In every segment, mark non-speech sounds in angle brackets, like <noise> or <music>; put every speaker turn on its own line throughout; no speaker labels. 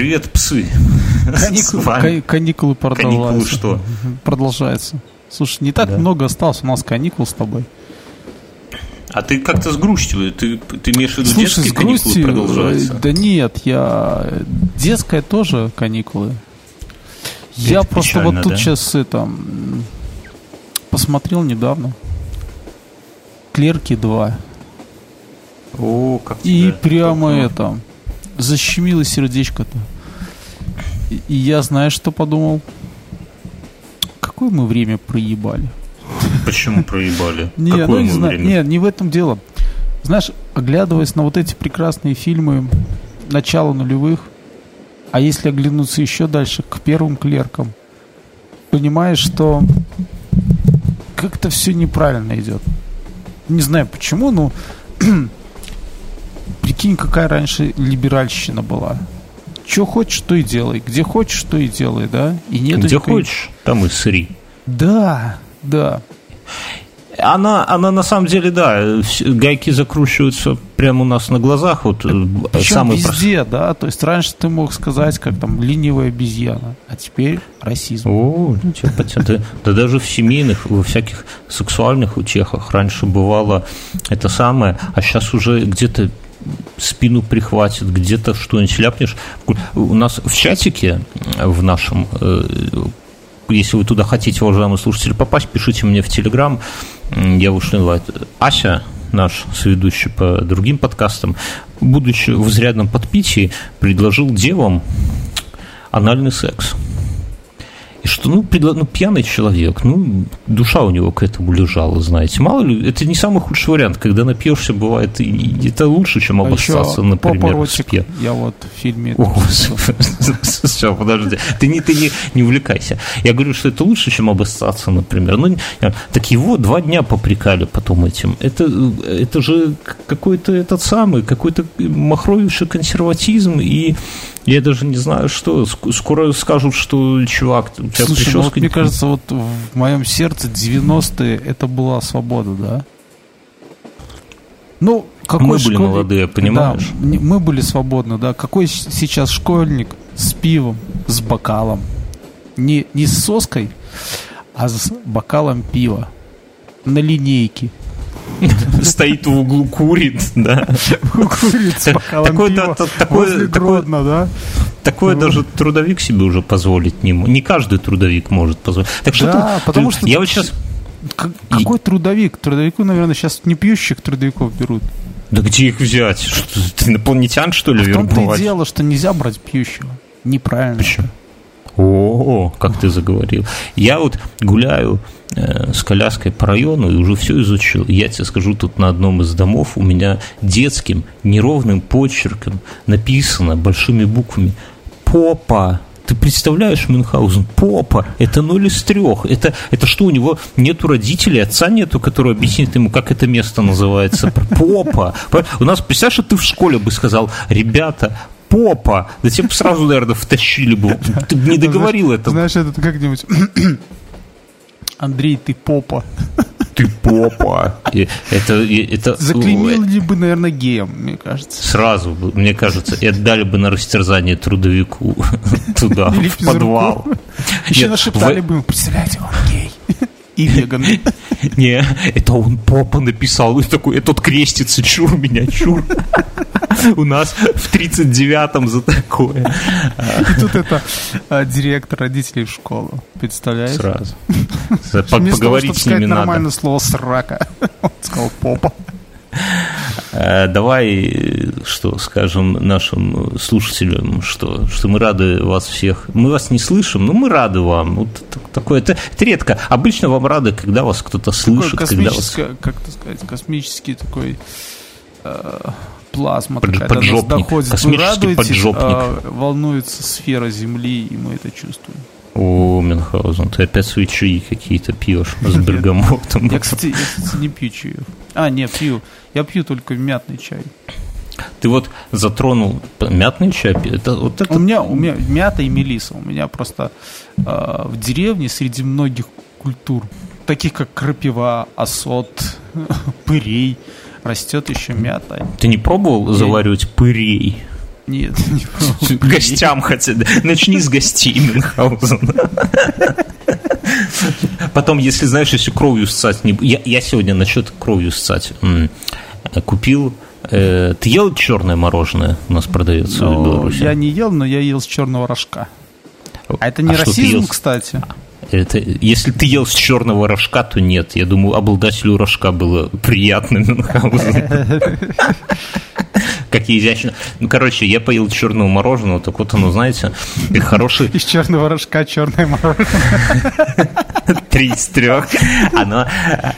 Привет, псы.
Каникулы, кан- каникулы продолжаются.
Каникулы что?
Продолжается. Слушай, не так
Да.
много осталось у нас каникул с тобой.
А ты как-то сгрустиваешь. Ты, ты имеешь в виду
Слушай,
детские
с грустью...
каникулы продолжаются?
э, Да нет, я... Детская тоже каникулы. Я
Это
просто
печально,
вот тут
да?
сейчас это... Посмотрел недавно. Клерки 2.
О, как
И
тебя
прямо это... Защемило сердечко-то. И, и я, знаешь, что подумал? Какое мы время проебали?
Почему проебали? <laughs>
Не,
Какое
ну не
мы
знаю,
время?
не, не в этом дело. Знаешь, оглядываясь на вот эти прекрасные фильмы начала нулевых, а если оглянуться еще дальше, к первым клеркам, понимаешь, что как-то все неправильно идет. Не знаю почему, но <clears throat> прикинь, какая раньше либеральщина была. Че хочешь, то и делай. Где хочешь, то и делай, да? И нет
Где хочешь, там и сри.
Да, да.
Она, она на самом деле, да, гайки закручиваются прямо у нас на глазах. Вот э,
Причем
самый
везде, да. То есть раньше ты мог сказать, как там ленивая обезьяна, а теперь расизм.
О, ничего, потя- да, да даже в семейных, во всяких сексуальных утехах раньше бывало это самое, а сейчас уже где-то спину прихватит, где-то что-нибудь ляпнешь. У нас в чатике, э, в нашем, э, если вы туда хотите, уважаемые слушатели, попасть, пишите мне в Телеграм. Я вышел Ася, наш соведущий по другим подкастам, будучи в изрядном подпитии, предложил девам анальный секс. И что, ну, предла- ну, пьяный человек, ну, душа у него к этому лежала, знаете. Мало ли, это не самый худший вариант, когда напьешься, бывает, и- это лучше, чем
А
обоссаться,
еще
например,
попа
в спе.
Я вот в фильме...
Все, <laughs> подожди. Ты не, ты не, не увлекайся. Я говорю, что это лучше, чем обоссаться, например. Ну, так его два дня попрекали потом этим. Это, это же какой-то этот самый, какой-то махровейший консерватизм, и я даже не знаю, что. Ск- Скоро скажут, что, чувак, тебя
Слушай, ну вот
прическа...
мне кажется, вот в моем сердце 90-е это была свобода, да? Ну, какой
Мы были
школьник-
молодые, понимаешь?
Да, мы были свободны, да. Какой сейчас школьник с пивом, с бокалом? Не, не с соской, а с бокалом пива. На линейке. <laughs>
стоит в углу, курит, да.
Курит с бокалом пива
да, та- такое-
возле
такое-
Гродно, да?
Такое
Ну.
даже трудовик себе уже позволить не может. Не каждый трудовик может позволить. Так что
Да,
ты-
потому что
я вот сейчас.
Какой трудовик? Трудовику, наверное, сейчас не пьющих трудовиков берут.
Да где их взять? Что, ты инопланетян, что ли,
В том-то и
вербовать?
дело, что нельзя брать пьющего. Неправильно.
Почему? О, как ты заговорил. Я вот гуляю э, с коляской по району и уже все изучил. Я тебе скажу, тут на одном из домов у меня детским неровным почерком написано большими буквами «Попа». Ты представляешь, Мюнхгаузен, попа, это ноль из трех. Это, это что, у него нету родителей, отца нету, который объяснит ему, как это место называется? Попа. У нас, представляешь, что ты в школе бы сказал, ребята, попа. Да тебе бы сразу, наверное, втащили бы. Ты бы не договорил это.
Знаешь, это как-нибудь... <clears throat> Андрей, ты попа. <laughs>
Ты попа. Это, это
Заклеймили бы, наверное, геем, мне кажется.
сразу, бы, мне кажется, и отдали бы на растерзание трудовику <laughs> туда,
Или
в подвал. <laughs>
Еще
Нет,
нашептали
в-
бы представляете, он гей. И веган.
Не, это он попа написал. И такой, этот крестится, чур меня, чур. У нас в 39-м за такое.
И тут это а, директор родителей в школу. Представляешь?
Сразу. Поговорить с ними надо.
нормальное слово «срака», <laughs> он сказал «попа».
Э, Давай, что скажем нашим слушателям, что, что мы рады вас всех. Мы вас не слышим, но мы рады вам. Вот так- такое, это, это редко. Обычно вам рады, когда вас кто-то
Такое
слышит, когда вас
как это сказать, космический такой э, плазма
Под-
такая до нас доходит. Вы
Космический
радуетесь,
поджопник.
а, волнуется сфера Земли, и мы это чувствуем.
О, Мюнхгаузен, ты опять свои чаи какие-то пьешь с <laughs> бергамотом.
Я, кстати, я, кстати, не пью чаю. А, не, пью. Я пью только мятный чай.
Ты вот затронул мятный чай. Это, вот это
У меня, у меня мята и мелиса. У меня просто э, в деревне среди многих культур, таких как крапива, осот, <laughs> пырей, растет еще мята.
Ты не пробовал заваривать пырей?
Нет, <laughs>
не Гостям хотя Начни с гостей Мюнхгаузена. Потом, если знаешь, если кровью ссать не... Я, я сегодня насчет кровью ссать купил э, ты ел черное мороженое? У нас продается
но
в Беларуси.
Я не ел, но я ел с черного рожка. А это не а расизм, кстати.
Это, если ты ел с черного рожка, то нет. Я думаю, обладателю рожка было приятно Мюнхгаузен. Как изящно. Ну, короче, я поел черного мороженого, так вот оно, знаете, хороший...
Из черного рожка черное мороженое.
Три из трех. Оно...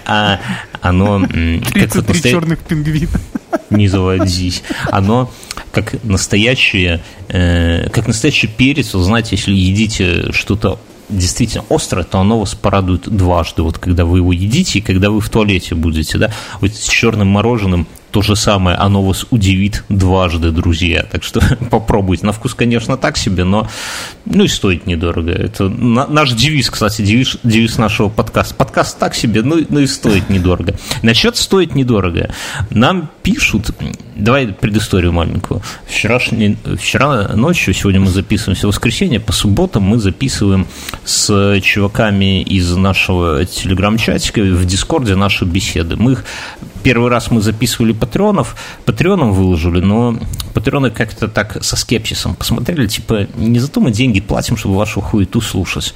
А, оно...
Настоя... черных пингвина.
Не заводись. Оно как настоящее, э, как настоящий перец, вы знаете, если едите что-то действительно острое, то оно вас порадует дважды, вот когда вы его едите и когда вы в туалете будете, да, вот с черным мороженым то же самое, оно вас удивит дважды, друзья. Так что <laughs> попробуйте. На вкус, конечно, так себе, но ну и стоит недорого. Это на, наш девиз, кстати, девиз, девиз нашего подкаста. Подкаст так себе, ну, ну и стоит недорого. Насчет стоит недорого. Нам пишут, давай предысторию маленькую. Вчерашний, вчера ночью, сегодня мы записываемся в воскресенье, по субботам мы записываем с чуваками из нашего телеграм-чатика в Дискорде наши беседы. Мы их первый раз мы записывали патреонов, патреоном выложили, но патреоны как-то так со скепсисом посмотрели, типа, не за то мы деньги платим, чтобы вашу хуету слушать.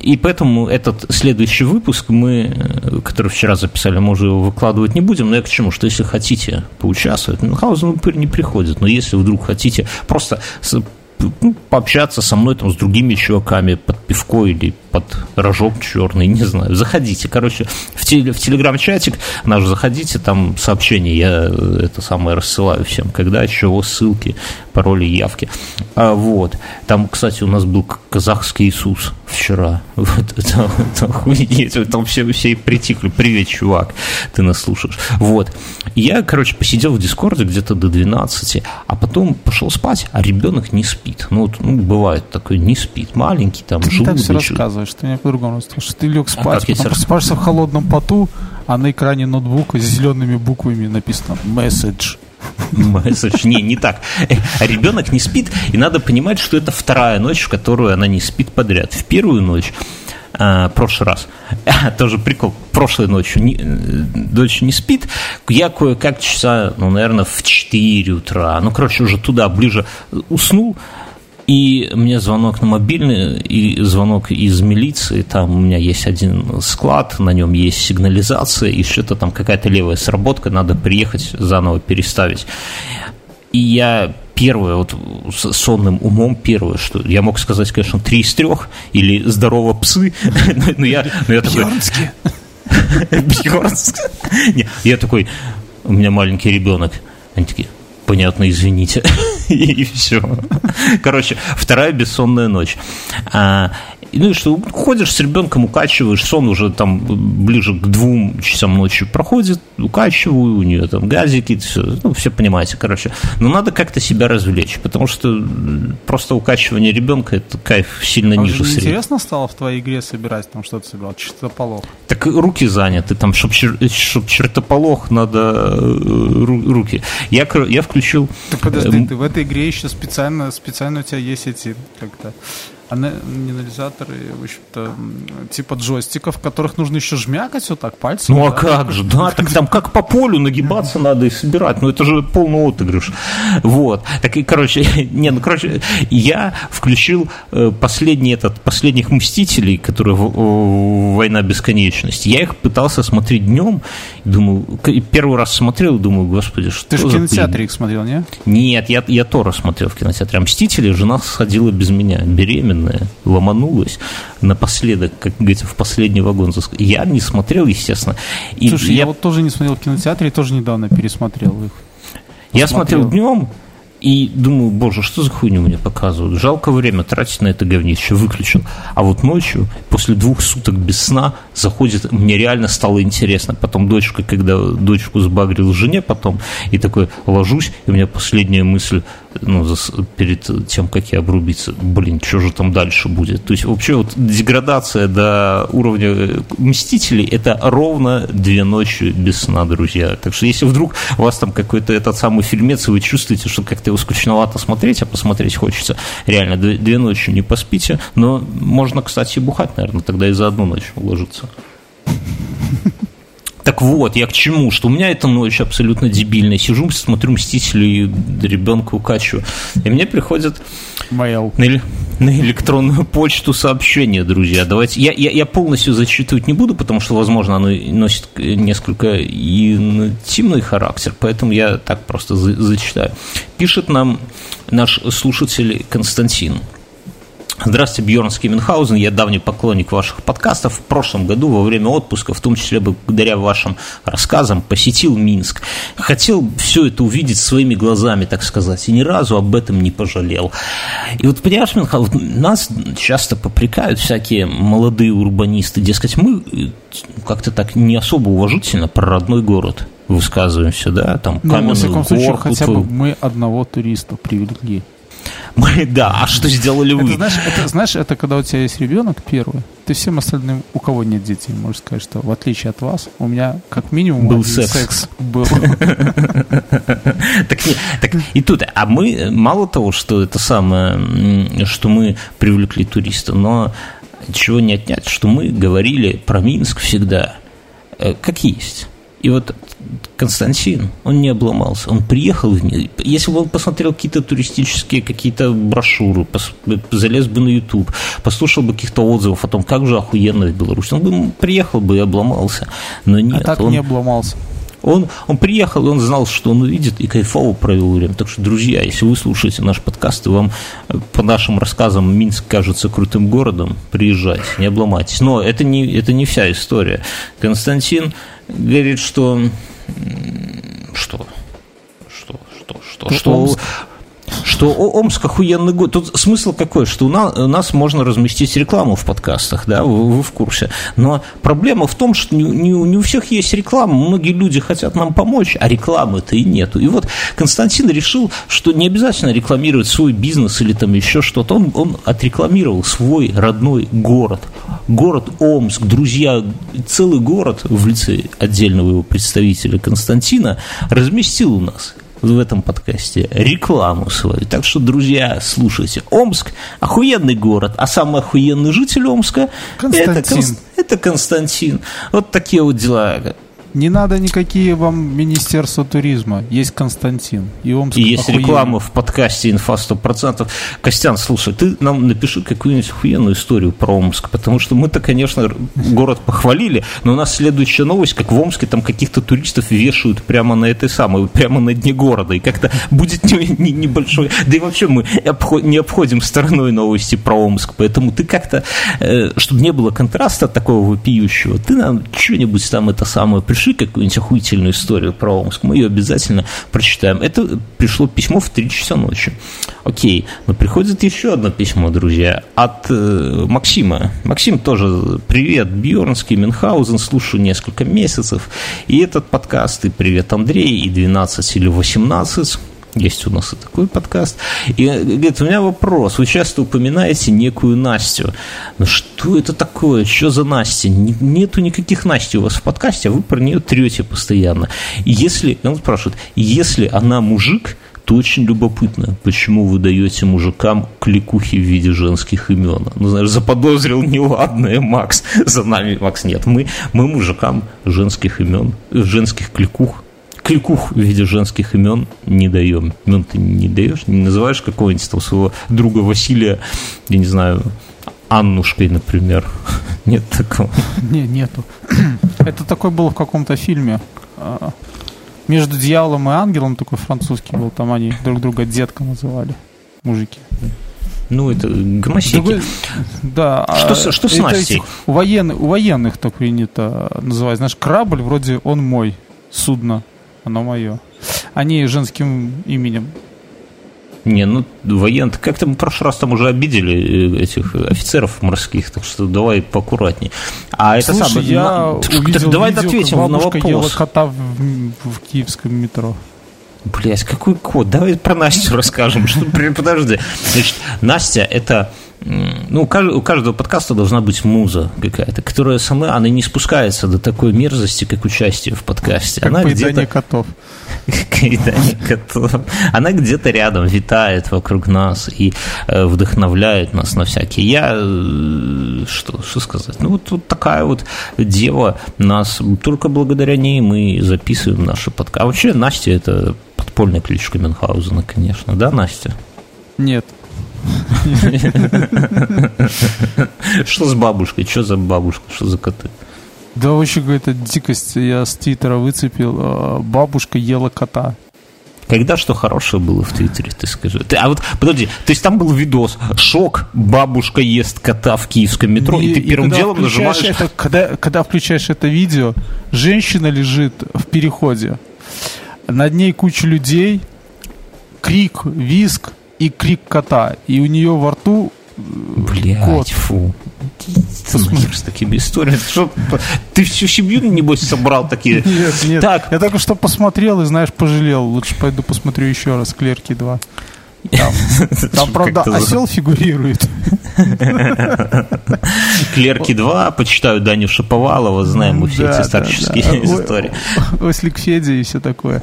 И поэтому этот следующий выпуск мы, который вчера записали, мы уже его выкладывать не будем, но я к чему, что если хотите поучаствовать, Мюнхгаузен не приходит, но если вдруг хотите просто ну, пообщаться со мной там с другими чуваками под пивко или под рожок черный, не знаю. Заходите, короче, в, теле, в телеграм-чатик наш заходите, там сообщения я это самое рассылаю всем, когда, чего, ссылки, пароли, явки. А, вот. Там, кстати, у нас был казахский Иисус вчера. <laughs> Вот, это, это охуеть, там все, все притихли. Привет, чувак, ты нас слушаешь. Вот. Я, короче, посидел в Дискорде где-то до 12, а потом пошел спать, а ребенок не спит. Ну, вот, ну бывает такой, не спит. Маленький, там,
Ты так все рассказываешь ты мне по-другому что ты лег а спать, а потом просыпаешься в холодном поту, а на экране ноутбука с зелеными буквами написано.
Месседж. Не, не так. Э, ребенок не спит, и надо понимать, что это вторая ночь, в которую она не спит подряд. В первую ночь а, прошлый раз. Тоже прикол. Прошлой ночью не, дочь не спит. Я кое-как часа, ну, наверное, в 4 утра. Ну, короче, уже туда ближе уснул. И мне звонок на мобильный, и звонок из милиции, там у меня есть один склад, на нем есть сигнализация, и что-то там какая-то левая сработка, надо приехать заново переставить. И я первое, вот с сонным умом первое, что я мог сказать, конечно, три из трех, или здорово псы, <laughs> но я, но я такой... Бьернск. <laughs> Я такой, у меня маленький ребенок. Они такие, понятно, извините. <laughs> И все. Короче, вторая бессонная ночь. Ну и что, ходишь с ребенком, укачиваешь, сон уже там ближе к двум часам ночи проходит, укачиваю, у нее там газики, все, ну, все понимаете, короче. Но надо как-то себя развлечь, потому что просто укачивание ребенка это кайф сильно а ниже среднего.
интересно стало в твоей игре собирать там что-то собирал, чертополох?
Так руки заняты, там, чтобы чер, чтоб чертополох, надо э, руки. Я, я включил...
Так подожди, э, ты в этой игре еще специально, специально у тебя есть эти как-то анализаторы, в общем-то, типа джойстиков, в которых нужно еще жмякать вот так пальцем.
Ну а да? как же, да, так там как по полю нагибаться надо и собирать, ну это же полный отыгрыш. Вот, так и, короче, <laughs> не, ну, короче, я включил э, последний этот, последних Мстителей, которые Война Бесконечности, я их пытался смотреть днем, думаю, первый раз смотрел, думаю, господи, что
Ты же в кинотеатре их смотрел, не?
Нет, я, я Тора смотрел в кинотеатре, а Мстители жена сходила без меня, беременная беременная, ломанулась напоследок, как говорится, в последний вагон. Я не смотрел, естественно.
И Слушай, я... я вот тоже не смотрел в кинотеатре, тоже недавно пересмотрел их.
Я смотрел днем, и думаю, боже, что за хуйню мне показывают? Жалко время тратить на это говнище, выключил. А вот ночью, после двух суток без сна, заходит, мне реально стало интересно. Потом дочка, когда дочку сбагрил жене потом, и такой ложусь, и у меня последняя мысль, ну, перед тем, как я обрубиться, блин, что же там дальше будет? То есть вообще вот деградация до уровня э, Мстителей – это ровно две ночи без сна, друзья. Так что если вдруг у вас там какой-то этот самый фильмец, и вы чувствуете, что как-то его скучновато смотреть, а посмотреть хочется, реально, две, ночи не поспите, но можно, кстати, бухать, наверное, тогда и за одну ночь уложиться. Так вот, я к чему? Что у меня эта ночь абсолютно дебильная. Сижу, смотрю «Мстители», ребенка укачиваю. И мне приходят
Mail.
На, на электронную почту сообщения, друзья. Давайте. Я, я, я полностью зачитывать не буду, потому что, возможно, оно носит несколько интимный характер, поэтому я так просто за, зачитаю. Пишет нам наш слушатель Константин. Здравствуйте, Бьерн Скименхаузен. Я давний поклонник ваших подкастов. В прошлом году во время отпуска, в том числе благодаря вашим рассказам, посетил Минск. Хотел все это увидеть своими глазами, так сказать, и ни разу об этом не пожалел. И вот, понимаешь, Мюнхгаузен, нас часто попрекают всякие молодые урбанисты. Дескать, мы э, как-то так не особо уважительно про родной город высказываемся, да, там
ну, каменный во всяком случае, хотя бы мы одного туриста привлекли.
Мы, да, а что сделали вы?
Это, знаешь, это, знаешь, это когда у тебя есть ребенок первый, ты всем остальным, у кого нет детей, можешь сказать, что в отличие от вас, у меня как минимум
был секс.
секс был. <laughs>
Так, так и тут, а мы, мало того, что это самое, что мы привлекли туриста, но чего не отнять, что мы говорили про Минск всегда, э, как есть. И вот Константин, он не обломался. Он приехал в мир. Если бы он посмотрел какие-то туристические какие-то брошюры, залез бы на YouTube, послушал бы каких-то отзывов о том, как же охуенно в Беларуси, он бы приехал бы и обломался. Но нет,
а так
он,
не обломался.
Он, он приехал, он знал, что он увидит, и кайфово провел время. Так что, друзья, если вы слушаете наш подкаст, и вам э, по нашим рассказам Минск кажется крутым городом, приезжайте, не обломайтесь. Но это не, это не вся история. Константин говорит, что... Что? Что? Что? Что? Что? Что Омск охуенный год. Тут смысл какой, что у нас, у нас можно разместить рекламу в подкастах, да, вы, вы в курсе. Но проблема в том, что не, не, не у всех есть реклама, многие люди хотят нам помочь, а рекламы-то и нету. И вот Константин решил, что не обязательно рекламировать свой бизнес или там еще что-то. Он, он отрекламировал свой родной город. Город Омск, друзья, целый город в лице отдельного его представителя Константина разместил у нас в этом подкасте рекламу свою. Так что, друзья, слушайте. Омск – охуенный город, а самый охуенный житель Омска – это, это Константин. Вот такие вот дела.
Не надо никакие вам Министерства туризма. Есть Константин.
И, Омск и есть охуенный. реклама в подкасте «Инфа 100%». Костян, слушай, ты нам напиши какую-нибудь охуенную историю про Омск, потому что мы-то, конечно, город похвалили, но у нас следующая новость, как в Омске там каких-то туристов вешают прямо на этой самой, прямо на дне города, и как-то будет небольшой... Да и вообще мы не обходим стороной новости про Омск, поэтому ты как-то, э, чтобы не было контраста такого вопиющего, ты нам что-нибудь там это самое пришли напиши какую-нибудь охуительную историю про Омск, мы ее обязательно прочитаем. Это пришло письмо в 3 часа ночи. Окей, но приходит еще одно письмо, друзья, от э, Максима. Максим тоже, привет, Бьернский, Мюнхгаузен, слушаю несколько месяцев, и этот подкаст, и привет, Андрей, и 12 или 18 есть у нас и такой подкаст. И говорит, у меня вопрос. Вы часто упоминаете некую Настю. Ну что это такое? Что за Настя? Нету никаких Насти у вас в подкасте, а вы про нее трете постоянно. Если, он спрашивает, если она мужик, то очень любопытно, почему вы даете мужикам кликухи в виде женских имен. Ну, знаешь, заподозрил неладное Макс. За нами, Макс, нет. Мы, мы мужикам женских имен, женских кликух кликух в виде женских имен не даем. Имен ты не даешь, не называешь какого-нибудь там своего друга Василия, я не знаю, Аннушкой, например. <laughs> Нет такого.
Не, нету. <clears throat> Это такой был в каком-то фильме. А, между дьяволом и ангелом такой французский был. Там они друг друга детка называли. Мужики.
Ну, это гомосеки. Другой,
да.
Что, а, что с Настей?
У, военных, у военных так принято называть. Знаешь, корабль вроде он мой, судно оно мое. Они женским именем.
Не, ну, военные, как-то мы в прошлый раз там уже обидели э, этих офицеров морских, так что давай поаккуратней.
А Слушай, это самое... я на... увидел
так давай видео, ответим
как
на вопрос.
кота в, в киевском метро.
Блять, какой код? Давай про Настю <laughs> расскажем. Что, подожди. Значит, Настя это ну, у каждого подкаста должна быть муза какая-то, которая сама, она не спускается до такой мерзости, как участие в подкасте.
Как
она
поедание котов. <laughs>
Поедание котов. Она где-то рядом витает вокруг нас и э, вдохновляет нас на всякие. Я, э, что, что сказать, ну, вот, вот такая вот дева нас, только благодаря ней мы записываем наши подкасты. А вообще Настя это подпольная кличка Мюнхгаузена, конечно, да, Настя?
Нет. <laughs>
Что с бабушкой? Что за бабушка? Что за коты?
Да вообще какая-то дикость. Я с Твиттера выцепил. А, бабушка ела кота.
Когда что хорошее было в Твиттере, ты скажи. Ты, а вот, подожди, то есть там был видос «Шок, бабушка ест кота в киевском метро», и, и ты первым и делом нажимаешь...
Это, когда, когда включаешь это видео, женщина лежит в переходе, над ней куча людей, крик, виск, и крик кота. И у нее во рту
э, Блять, кот. фу. Посмотри с такими историями. Что, ты всю семью, небось, собрал такие? <laughs>
Нет, нет. Так. Я только что посмотрел и, знаешь, пожалел. Лучше пойду посмотрю еще раз «Клерки 2». Там, <laughs> там правда, осел фигурирует. <laughs>
Клерки 2, почитаю Даню Шаповалова, знаем мы все эти старческие истории.
Ослик Федя и все такое.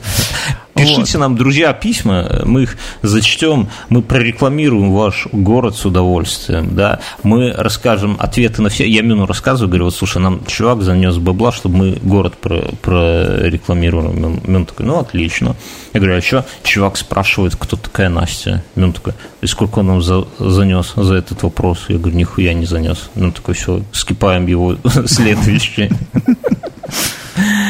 Пишите вот. нам, друзья, письма, мы их зачтем, мы прорекламируем ваш город с удовольствием, да, мы расскажем ответы на все. Я Мину рассказываю, говорю, вот слушай, нам чувак занес бабла, чтобы мы город про, прорекламируем. Мин такой, ну, отлично. Я говорю, а что? Чувак спрашивает, кто такая Настя. Мин такой, и сколько он нам за, занес за этот вопрос? Я говорю, нихуя не занес. Ну, такой, все, скипаем его <laughs> следующий.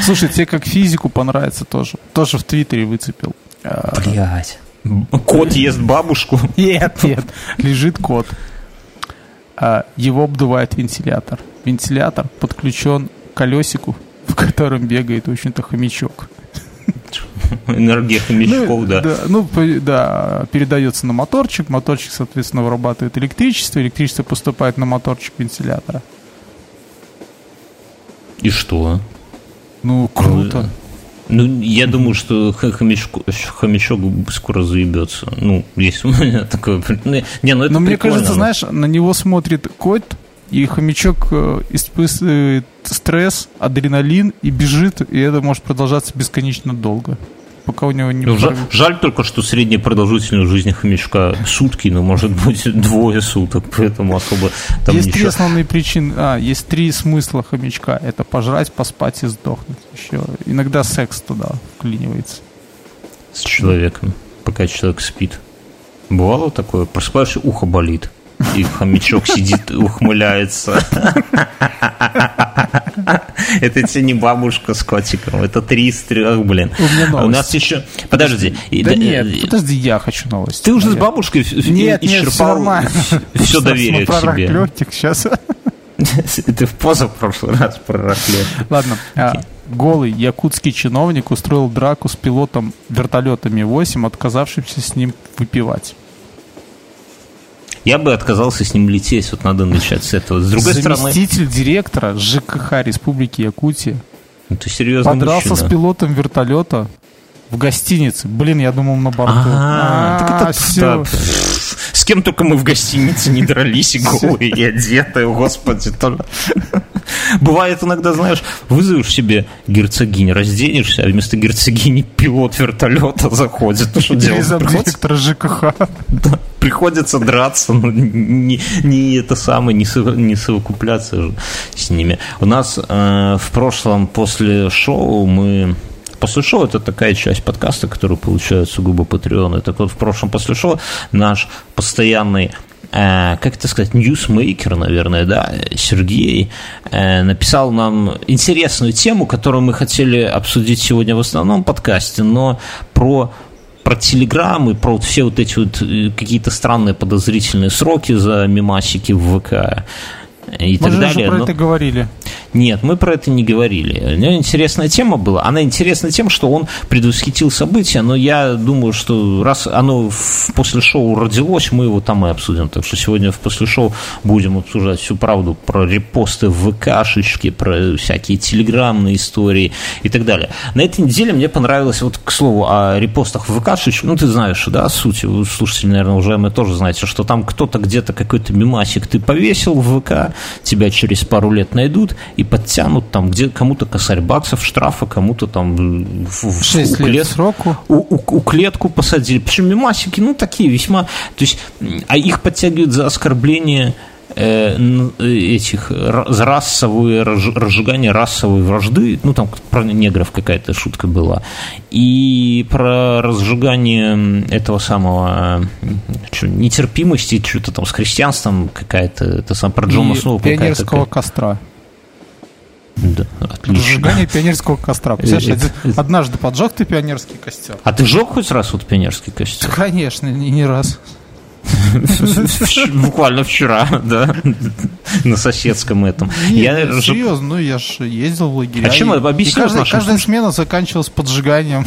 Слушай, тебе как физику понравится тоже. Тоже в Твиттере выцепил.
А, Блять. Кот ест бабушку?
Нет, нет. Лежит кот. А, его обдувает вентилятор. Вентилятор подключен к колесику, в котором бегает, в общем-то, хомячок.
Энергия хомячков,
ну,
да.
да. Ну, да, передается на моторчик, моторчик, соответственно, вырабатывает электричество, электричество поступает на моторчик вентилятора.
И что?
Ну, круто.
Ну, я думаю, что хомячок, хомячок скоро заебется. Ну, есть у меня такое...
Ну, не, ну это Но мне кажется, знаешь, на него смотрит кот, и хомячок э, испытывает стресс, адреналин и бежит, и это может продолжаться бесконечно долго пока у него не...
Ну, жаль, жаль только, что средняя продолжительность жизни хомячка сутки, но может быть <laughs> двое суток, поэтому особо
там Есть ничего... три основные причины, а, есть три смысла хомячка. Это пожрать, поспать и сдохнуть. Еще иногда секс туда вклинивается.
С человеком, пока человек спит. Бывало такое? Просыпаешься, ухо болит и хомячок сидит, ухмыляется. Это тебе не бабушка с котиком, это три из трех, блин. У меня новость. У нас еще... Подожди.
Да нет, подожди, я хочу новость.
Ты уже с бабушкой
нет, нет, все нормально.
Все доверие к себе.
Летик сейчас. <laughs>
Ты в позапрошлый раз про
Ладно. А, голый якутский чиновник устроил драку с пилотом вертолета Ми-8, отказавшимся с ним выпивать.
Я бы отказался с ним лететь, вот надо начать с этого. С другой
Заместитель стороны... директора ЖКХ Республики Якутия
ну, ты серьезно
подрался мужчина. с пилотом вертолета в гостинице. Блин, я думал на борту.
А, так это все. С кем только мы в гостинице не дрались и голые, и одетые, господи. Бывает иногда, знаешь, вызовешь себе герцогинь, разденешься, а вместо герцогини пилот вертолета заходит. Ну что делать?
Директор ЖКХ.
Да, приходится драться, но не, не это самое, не, со, не совокупляться с ними. У нас э, в прошлом после шоу мы После шоу это такая часть подкаста, которую получают сугубо патреоны. Так вот, в прошлом после шоу наш постоянный э, как это сказать, ньюсмейкер, наверное, да, Сергей, э, написал нам интересную тему, которую мы хотели обсудить сегодня в основном подкасте, но про про телеграммы, про вот все вот эти вот э, какие-то странные подозрительные сроки за мемасики в ВК и Мы так
же
далее.
про но... это говорили.
Нет, мы про это не говорили. У него интересная тема была. Она интересна тем, что он предвосхитил события, но я думаю, что раз оно после шоу родилось, мы его там и обсудим. Так что сегодня в после шоу будем обсуждать всю правду про репосты в ВКшечке, про всякие телеграммные истории и так далее. На этой неделе мне понравилось, вот к слову, о репостах в ВКшечке, ну ты знаешь, да, суть, вы, слушатели, наверное, уже мы тоже знаете, что там кто-то где-то какой-то мимасик ты повесил в ВК, тебя через пару лет найдут, и подтянут там, где кому-то косарь баксов штрафа, кому-то там
в, в 6 у, лет сроку.
У, у, у клетку посадили. Причем мимасики, ну, такие весьма... То есть, а их подтягивают за оскорбление э, этих за расовые разжигание расовой вражды, ну там про негров какая-то шутка была, и про разжигание этого самого что, нетерпимости, что-то там с христианством какая-то, это сам про Джона Сноу
какая-то. костра.
Да, отлично.
Разжигание пионерского костра. Представляешь, однажды поджег ты пионерский костер.
А ты жег хоть раз вот пионерский костер?
Конечно, не, не раз. <laughs>
Буквально вчера, да, на соседском этом.
я серьезно, ну я же ездил в лагеря.
А чем?
Каждая, каждая смена заканчивалась поджиганием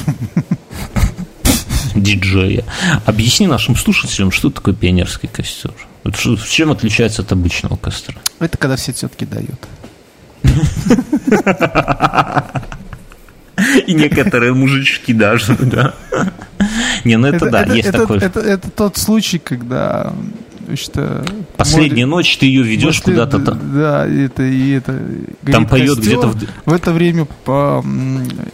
диджея. Объясни нашим слушателям, что такое пионерский костер. Вот чем отличается от обычного костра?
Это когда все тетки дают.
И некоторые мужички даже, да. Не, ну это, это да, это, есть
это,
такой.
Это, это, это тот случай, когда что
Последняя может, ночь ты ее ведешь куда-то там.
Да, это и это.
Там поет где-то в...
в это время по,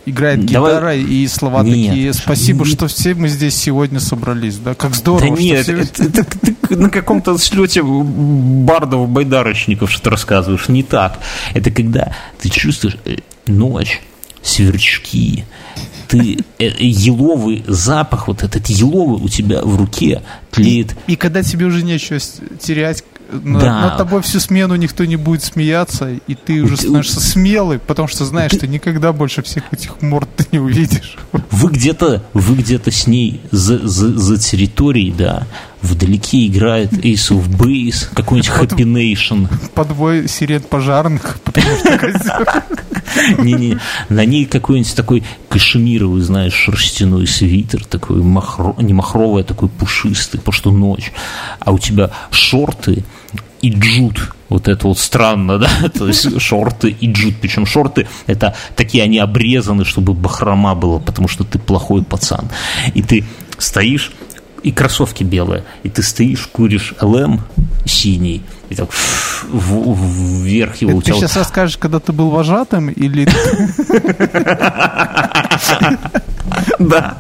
играет Давай... гитара и слова нет, такие. Спасибо, нет. что все мы здесь сегодня собрались, да? Как здорово.
Да нет, все... это, это, ты на каком-то слете бардов байдарочников что-то рассказываешь. Не так. Это когда ты чувствуешь э, ночь, сверчки, ты э, еловый запах, вот этот еловый у тебя в руке тлеет.
И, и когда тебе уже нечего терять, над, да. над тобой всю смену никто не будет смеяться, и ты уже становишься смелый, потому что знаешь, ты... что никогда больше всех этих морд ты не увидишь.
Вы где-то, вы где-то с ней за, за, за территорией, да, вдалеке играет Ace of Base, какой-нибудь Happy Nation.
Подвой сирен пожарных, <laughs> потому что
Не-не, на ней какой-нибудь такой кашемировый, знаешь, шерстяной свитер, такой махро, не махровый, а такой пушистый, потому что ночь. А у тебя шорты и джут. Вот это вот странно, да? <laughs> То есть шорты и джут. Причем шорты, это такие, они обрезаны, чтобы бахрома было, потому что ты плохой пацан. И ты стоишь и кроссовки белые, и ты стоишь, куришь ЛМ синий, и так вверх его
Это у тебя... Ты сейчас расскажешь, когда ты был вожатым, или... <laughs>
Да.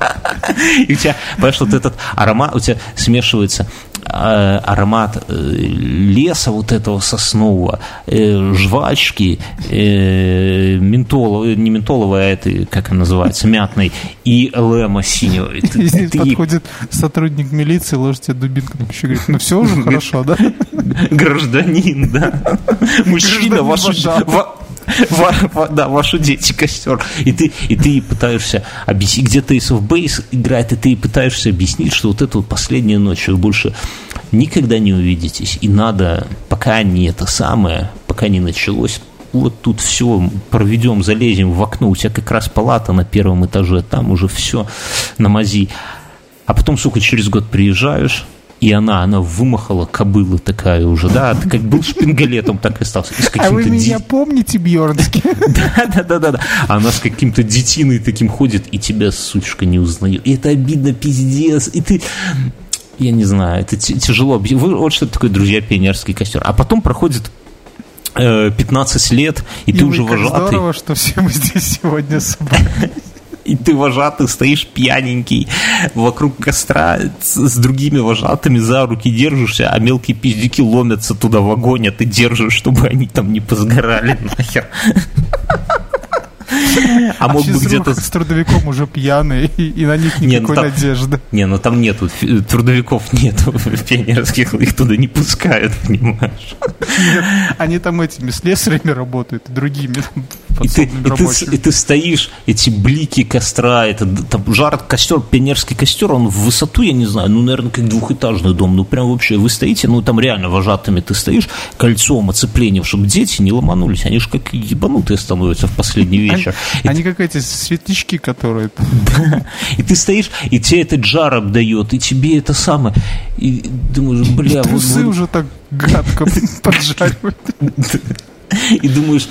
И у тебя, понимаешь, вот этот аромат, у тебя смешивается аромат э, леса вот этого соснового, э, жвачки, ментоловой, не ментоловой, а это, как она называется, мятной, и лема синего. И
ты, ты... подходит сотрудник милиции, ложит тебе дубинку, еще говорит, ну все уже хорошо, да?
Гражданин, да. <laughs> Мужчина, вашу да, ваши дети костер. И ты, и ты пытаешься объяснить, где-то Ace of Base играет, и ты пытаешься объяснить, что вот это вот последняя ночь, вы больше никогда не увидитесь. И надо, пока не это самое, пока не началось, вот тут все проведем, залезем в окно, у тебя как раз палата на первом этаже, там уже все на мази. А потом, сука, через год приезжаешь, и она, она вымахала кобыла такая уже, да, как был шпингалетом, так и остался. И
а вы меня ди... помните, Бьернский? <laughs>
Да, да, да, да, да. Она с каким-то детиной таким ходит, и тебя, сучка, не узнает. И это обидно, пиздец. И ты, я не знаю, это тяжело. Вы, вот что такое, друзья, пионерский костер. А потом проходит 15 э, лет, и, и ты уже вожатый.
здорово, что все мы здесь сегодня собрались <laughs>
и ты вожатый стоишь пьяненький вокруг костра с, другими вожатыми за руки держишься, а мелкие пиздюки ломятся туда в огонь, а ты держишь, чтобы они там не позгорали <laughs> нахер.
А, мог бы где-то... с трудовиком уже пьяный, и, на них никакой не, ну, там, надежды.
Не, ну там нету, трудовиков нету <laughs> пионерских, их туда не пускают, <laughs> понимаешь?
Нет, они там этими слесарями работают, другими,
и ты, и, ты, и ты стоишь, эти блики костра, это там жар костер, пионерский костер, он в высоту, я не знаю, ну, наверное, как двухэтажный дом, ну, прям вообще, вы стоите, ну, там реально вожатыми ты стоишь, кольцом, оцеплением, чтобы дети не ломанулись, они же как ебанутые становятся в последний вечер.
Они, как эти светлячки, которые...
Да, и ты стоишь, и тебе этот жар обдает, и тебе это самое, и думаешь, бля...
Трусы уже так гадко <laughs> поджаривают. <laughs>
И думаешь,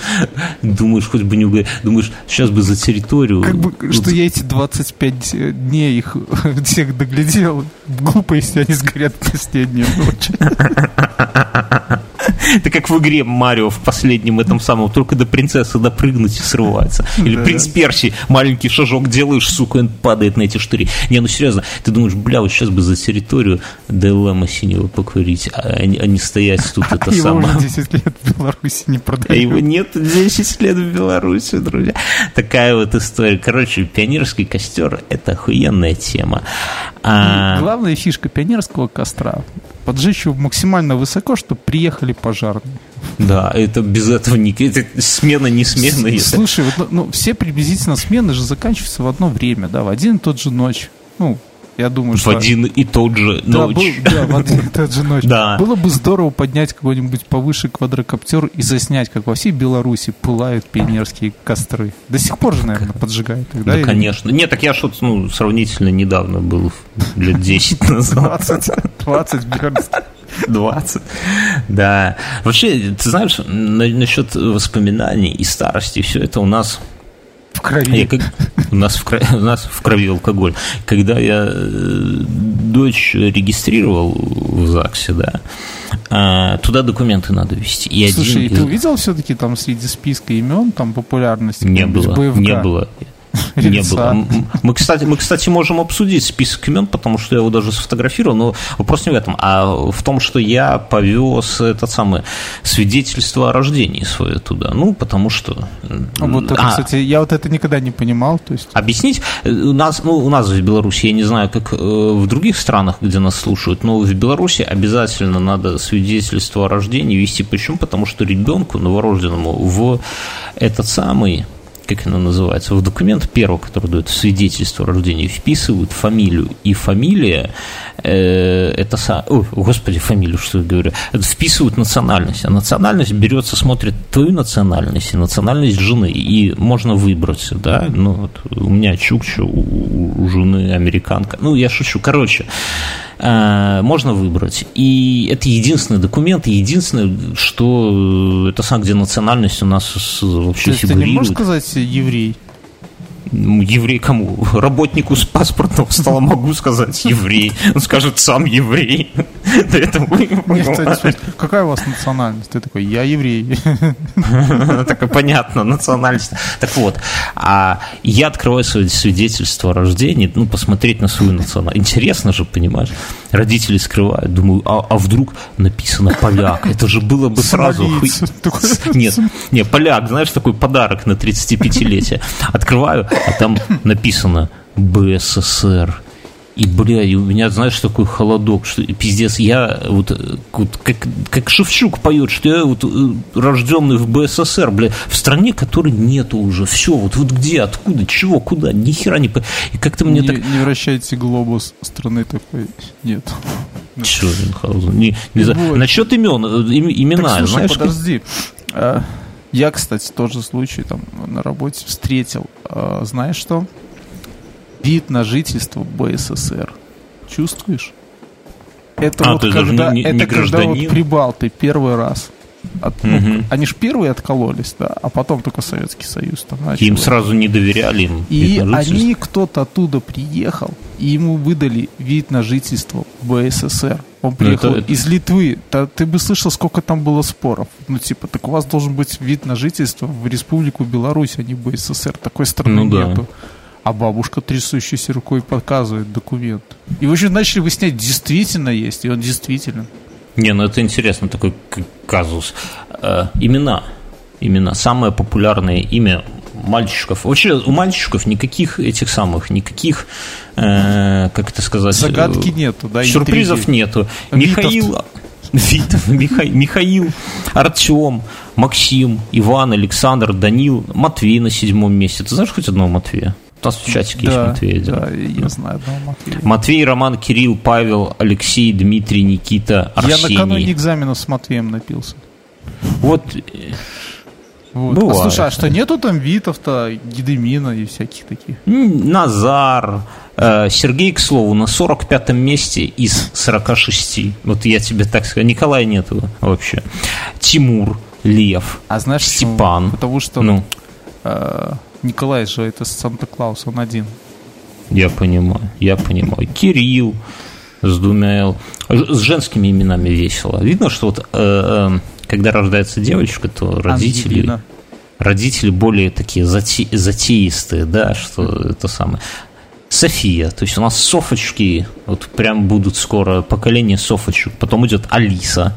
думаешь, хоть бы не угадать, думаешь, сейчас бы за территорию...
Как бы, что я эти 25 дней их <laughs> всех доглядел. Глупо, если они сгорят в последнюю ночь. <laughs> <laughs>
Это как в игре Марио в последнем этом самом, только до принцессы допрыгнуть и срывается. Или да. принц Перси, маленький шажок делаешь, сука, он падает на эти штыри. Не, ну серьезно, ты думаешь, бля, вот сейчас бы за территорию ДЛМа синего покурить, а, а не стоять тут <laughs> это
его
самое.
Его 10 лет в Беларуси не продают. А
его нет 10 лет в Беларуси, друзья. Такая вот история. Короче, пионерский костер – это охуенная тема.
А... Главная фишка пионерского костра поджечь его максимально высоко, чтобы приехали пожарные.
Да, это без этого не, это смена не смена.
Слушай, вот, ну, все приблизительно смены же заканчиваются в одно время, да, в один и тот же ночь. Ну, я думаю,
в что... один и тот же
да, ночь. Был, да, в один и тот же ночь. <laughs> Да. Было бы здорово поднять какой-нибудь повыше квадрокоптер и заснять, как во всей Беларуси пылают пионерские костры. До сих пор же, наверное, поджигают.
Да, да конечно. Нет, так я что-то ну, сравнительно недавно был, лет 10 назад.
20, 20 Бернских.
20. Да. Вообще, ты знаешь, насчет воспоминаний и старости, все это у нас
в крови. Я,
как, у, нас в крови, <laughs> у нас в крови алкоголь. Когда я э, дочь регистрировал в ЗАГСе, да, а, туда документы надо вести.
И Слушай, один... ты увидел все-таки там среди списка имен там популярности?
Не было, не было. <laughs> Не было. Мы кстати, мы, кстати, можем обсудить список имен, потому что я его даже сфотографировал, но вопрос не в этом, а в том, что я повез это самое свидетельство о рождении свое туда. Ну, потому что...
Вот это, а, кстати, я вот это никогда не понимал. То есть...
Объяснить? У нас, ну, у нас в Беларуси, я не знаю, как э, в других странах, где нас слушают, но в Беларуси обязательно надо свидетельство о рождении вести. Почему? Потому что ребенку новорожденному в этот самый как оно называется, в документ первый, который дает свидетельство о рождении, вписывают фамилию. И фамилия, э, это, о, господи, фамилию, что я говорю, это вписывают национальность, а национальность берется, смотрит твою национальность и национальность жены, и можно выбрать, да, ну, вот у меня чукча, у, у жены американка, ну, я шучу, короче, можно выбрать. И это единственный документ, единственное, что это сам, где национальность у нас вообще То есть фигурирует. Ты не можешь
сказать еврей?
Еврей кому? Работнику с паспортного стола могу сказать еврей. Он скажет сам еврей.
Какая у вас национальность? Ты такой, я еврей.
Так понятно, национальность. Так вот, а я открываю свое свидетельство о рождении, ну, посмотреть на свою национальность. Интересно же, понимаешь? Родители скрывают. Думаю, а, а вдруг написано поляк? Это же было бы сразу... Нет, нет, поляк, знаешь, такой подарок на 35-летие. Открываю, а там написано БССР. И, бля, и у меня, знаешь, такой холодок, что пиздец, я вот, вот как, как Шевчук поет, что я вот э, рожденный в БССР, бля, в стране, которой нету уже, все, вот, вот где, откуда, чего, куда, ни хера не... И как-то мне
не,
так...
Не вращайте глобус страны такой, нет. <laughs>
Че, Мюнхгаузен, не, не за... Насчет имен, э, им, имена, так, слушай, знаешь...
подожди, а, я, кстати, тоже случай там на работе встретил, а, знаешь что? Вид на жительство БССР. Чувствуешь? Это а, вот когда, не, не, это когда вот прибалты первый раз. От, угу. ну, они же первые откололись, да, а потом только Советский Союз там
начал. Им сразу не доверяли им.
И они, кто-то оттуда приехал, и ему выдали вид на жительство БССР. Он ну, приехал это, из Литвы. Да, ты бы слышал, сколько там было споров. Ну, типа, так у вас должен быть вид на жительство в Республику Беларусь, а не БССР. Такой страны ну, нету. Да а бабушка трясущейся рукой показывает документ. И в общем начали выяснять, действительно есть, и он действительно.
Не, ну это интересно, такой казус. Э, имена. Имена. Самое популярное имя мальчиков. Вообще у мальчиков никаких этих самых, никаких, э, как это сказать...
Загадки нету, да?
Сюрпризов интриги. нету. Михаил... Витов, Миха... Михаил, Артем, Максим, Иван, Александр, Данил, Матвей на седьмом месте. Ты знаешь хоть одного Матвея? У нас в чатике да, есть Матвей.
Да, да, я знаю одного Матвея.
Матвей, Роман, Кирилл, Павел, Алексей, Дмитрий, Никита, Арсений.
Я накануне экзамена с Матвеем напился.
Вот
вот. А слушай, а что нету там Витов-то, Гедемина и всяких таких?
Назар, э, Сергей, к слову, на 45-м месте из 46. Вот я тебе так скажу. Николая нету вообще. Тимур, Лев,
а знаешь,
Степан.
Потому что ну. э, Николай же это Санта-Клаус, он один.
Я понимаю, я понимаю. Кирилл с двумя С женскими именами весело. Видно, что вот э, э, когда рождается девочка, то родители, Ангелина. родители более такие зате, затеистые, да, что это самое. София, то есть у нас Софочки, вот прям будут скоро поколение Софочек, потом идет Алиса,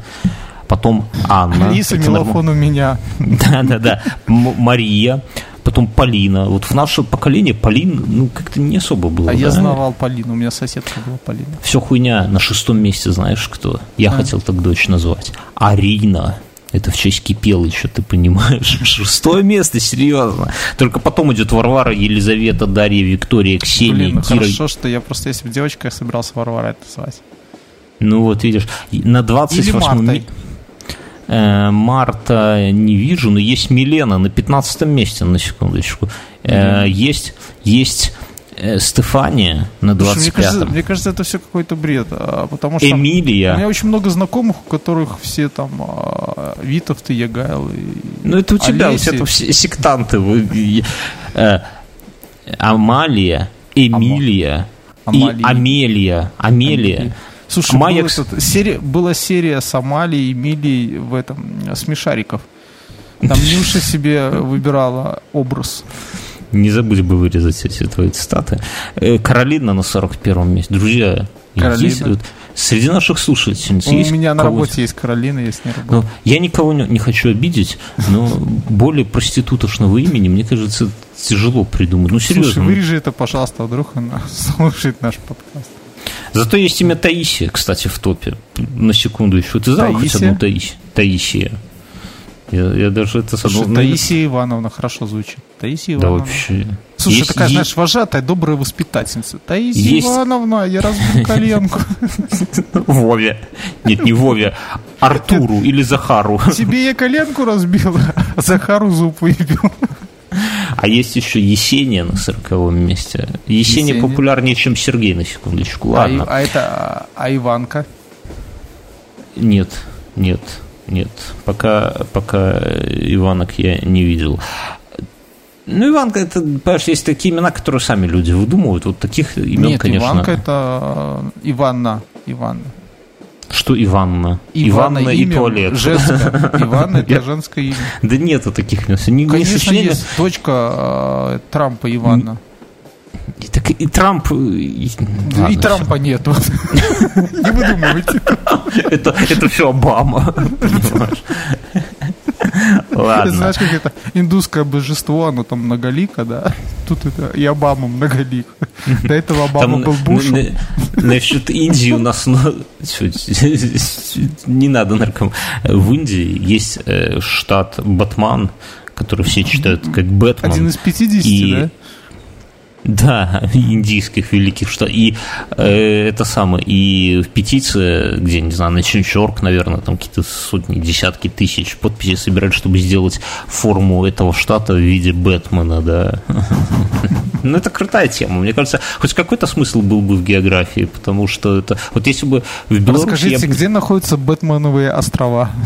потом Анна.
Алиса Мелофон у меня. <laughs>
Да-да-да, Мария, потом Полина. Вот в наше поколение Полин, ну, как-то не особо было. А
да? я знавал Полину, у меня соседка была Полина.
Все хуйня, на шестом месте знаешь кто? Я а. хотел так дочь назвать. Арина. Это в честь Кипелыча, ты понимаешь? <laughs> Шестое место, серьезно. Только потом идет Варвара, Елизавета, Дарья, Виктория, Ксения, Блин, ну
Кира. хорошо, что я просто, если бы девочка, я собирался Варвара это называть.
Ну вот, видишь, на 28 Э, Марта не вижу, но есть Милена на 15 месте, на секундочку. Э, есть, есть э, Стефания на 25-м. Мне
кажется, мне кажется, это все какой-то бред. А, потому что
Эмилия.
У меня очень много знакомых, у которых все там а, Витов, ты Ягайл и
Ну, это у тебя, Олеси. у тебя все сектанты. Амалия, Эмилия и Амелия. Амелия.
Слушай, Маякс... был этот, серия, была серия с Амалией и Милей в этом, Смешариков. Там Нюша себе выбирала образ.
Не забудь бы вырезать эти твои цитаты. Э, Каролина на 41-м месте. Друзья, Каролина. Есть, вот, среди наших слушательниц
У есть меня на работе есть Каролина, ней работаю.
Ну, я никого не, не хочу обидеть, но более проститутошного имени, мне кажется, тяжело придумать. Ну, серьезно.
Слушай, вырежи это, пожалуйста, вдруг она <laughs> слушает наш подкаст.
Зато есть имя Таисия, кстати, в топе. На секунду еще. Ты знал хоть одну Таисия? Таисия. Я, я даже это
Слушай, ну, Таисия Ивановна хорошо звучит. Таисия Ивановна.
Да вообще.
Слушай, есть, такая, есть... знаешь, вожатая, добрая воспитательница. Таисия есть... Ивановна, я разбил <laughs> коленку.
Вове. Нет, не Вове. Артуру или Захару.
Тебе я коленку разбил, а Захару зуб выбил.
А есть еще Есения на сороковом месте. Есения, Есения. популярнее, чем Сергей, на секундочку. А Ладно.
А, а это, а Иванка?
Нет, нет, нет. Пока, пока Иванок я не видел. Ну, Иванка, это, понимаешь, есть такие имена, которые сами люди выдумывают. Вот таких имен,
Нет,
конечно...
Иванка это Иванна. Иванна.
Что Иванна?
Иванна, Иванна и туалет. Женское. <laughs> Иванна это женское имя.
Да нету таких имен.
Конечно, есть дочка э, Трампа Иванна.
И, так, и Трамп... И,
Ладно, и Трампа все. нет. <laughs> Не выдумывайте.
Это, это все Обама. <laughs>
Ладно. Знаешь, как это индусское божество, оно там многолико, да? Тут это и Обама многолик. До этого Обама был Бушем.
Насчет Индии у нас... Не надо нарком. В Индии есть э, штат Батман, который все читают как Бэтмен.
Один из 50, да? <laughs>
Да, индийских великих что и э, это самое и в петиции, где не знаю, на Чинчорк, наверное, там какие-то сотни, десятки тысяч подписей собирают, чтобы сделать форму этого штата в виде Бэтмена, да. <laughs> Ну, это крутая тема. Мне кажется, хоть какой-то смысл был бы в географии, потому что это... Вот если бы в
Беларуси... Расскажите, где находятся Бэтменовые острова? <laughs>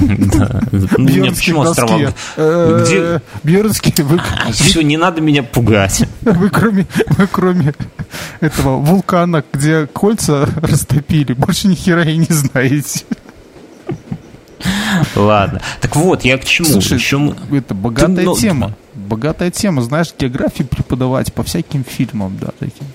Да. Ну, нет, почему острова?
Э? Бьернские.
Все, не надо меня пугать.
Вы кроме, кроме этого вулкана, где кольца растопили, больше ни хера и не знаете.
Ладно. Так вот, я к чему?
Слушай, Еще... это богатая Ты, тема. Богатая тема. Знаешь, географию преподавать по всяким фильмам, да, таким.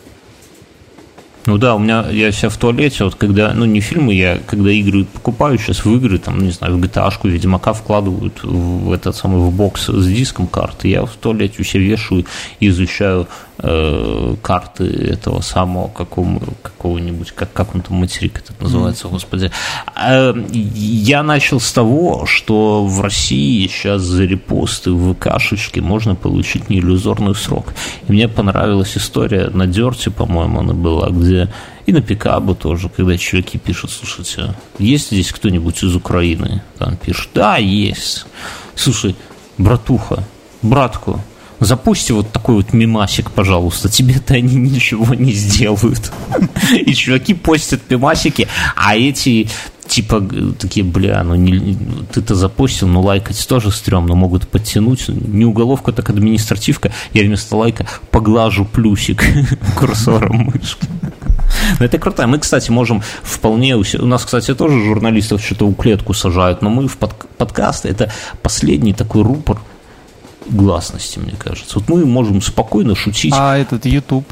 Ну да, у меня, я себя в туалете, вот когда, ну не фильмы, я когда игры покупаю сейчас в игры, там, не знаю, в GTA-шку, Ведьмака вкладывают в этот самый, в бокс с диском карты, я в туалете у себя вешаю и изучаю э, карты этого самого какого, какого-нибудь, как, как он там материк это называется, mm-hmm. господи. Э, я начал с того, что в России сейчас за репосты в ВКшечке можно получить неиллюзорный срок. И мне понравилась история на Дерте, по-моему, она была, где и на пикабу тоже, когда чуваки пишут, слушайте, есть здесь кто-нибудь из Украины? Там пишут, да, есть. Слушай, братуха, братку, запусти вот такой вот мимасик, пожалуйста, тебе-то они ничего не сделают. И чуваки постят мимасики, а эти типа такие, бля, ну не, ты-то запустил, но лайкать тоже стрёмно, могут подтянуть. Не уголовка, так административка. Я вместо лайка поглажу плюсик <laughs> курсором мышки. Но это круто. Мы, кстати, можем вполне... У нас, кстати, тоже журналистов что-то у клетку сажают, но мы в под... подкасты, это последний такой рупор гласности, мне кажется. Вот мы можем спокойно шутить.
А этот YouTube?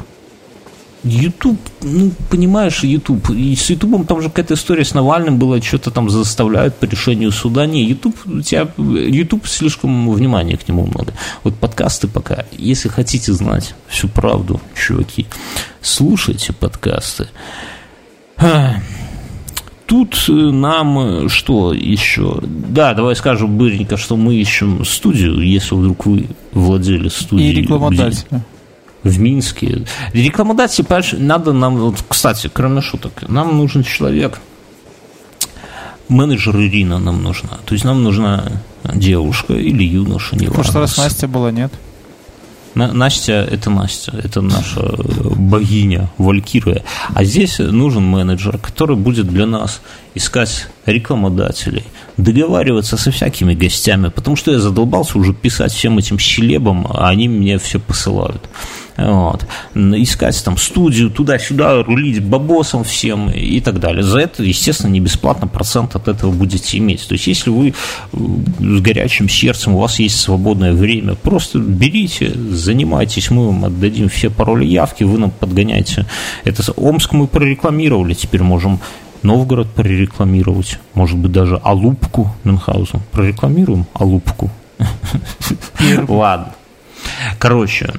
YouTube, ну, понимаешь, YouTube. И с YouTube там же какая-то история с Навальным была, что-то там заставляют по решению суда. Не, YouTube, у тебя, YouTube слишком внимания к нему много. Вот подкасты пока, если хотите знать всю правду, чуваки, слушайте подкасты. Тут э, нам э, что еще? Да, давай скажем быренько, что мы ищем студию, если вдруг вы владели студией.
И рекламодателя
в Минске. Рекламодатель, понимаешь, надо нам, вот, кстати, кроме шуток, нам нужен человек, менеджер Ирина нам нужна. То есть нам нужна девушка или юноша, не. В
прошлый раз Настя была, нет?
Настя – это Настя, это наша богиня, валькирия. А здесь нужен менеджер, который будет для нас искать рекламодателей, договариваться со всякими гостями, потому что я задолбался уже писать всем этим щелебам, а они мне все посылают. Вот. Искать там студию туда-сюда, рулить бабосом всем и так далее. За это, естественно, не бесплатно процент от этого будете иметь. То есть, если вы с горячим сердцем, у вас есть свободное время, просто берите, занимайтесь, мы вам отдадим все пароли явки, вы нам подгоняете. Это Омск мы прорекламировали, теперь можем Новгород прорекламировать, может быть, даже Алупку Мюнхгаузен. Прорекламируем Алупку. Ладно. Короче,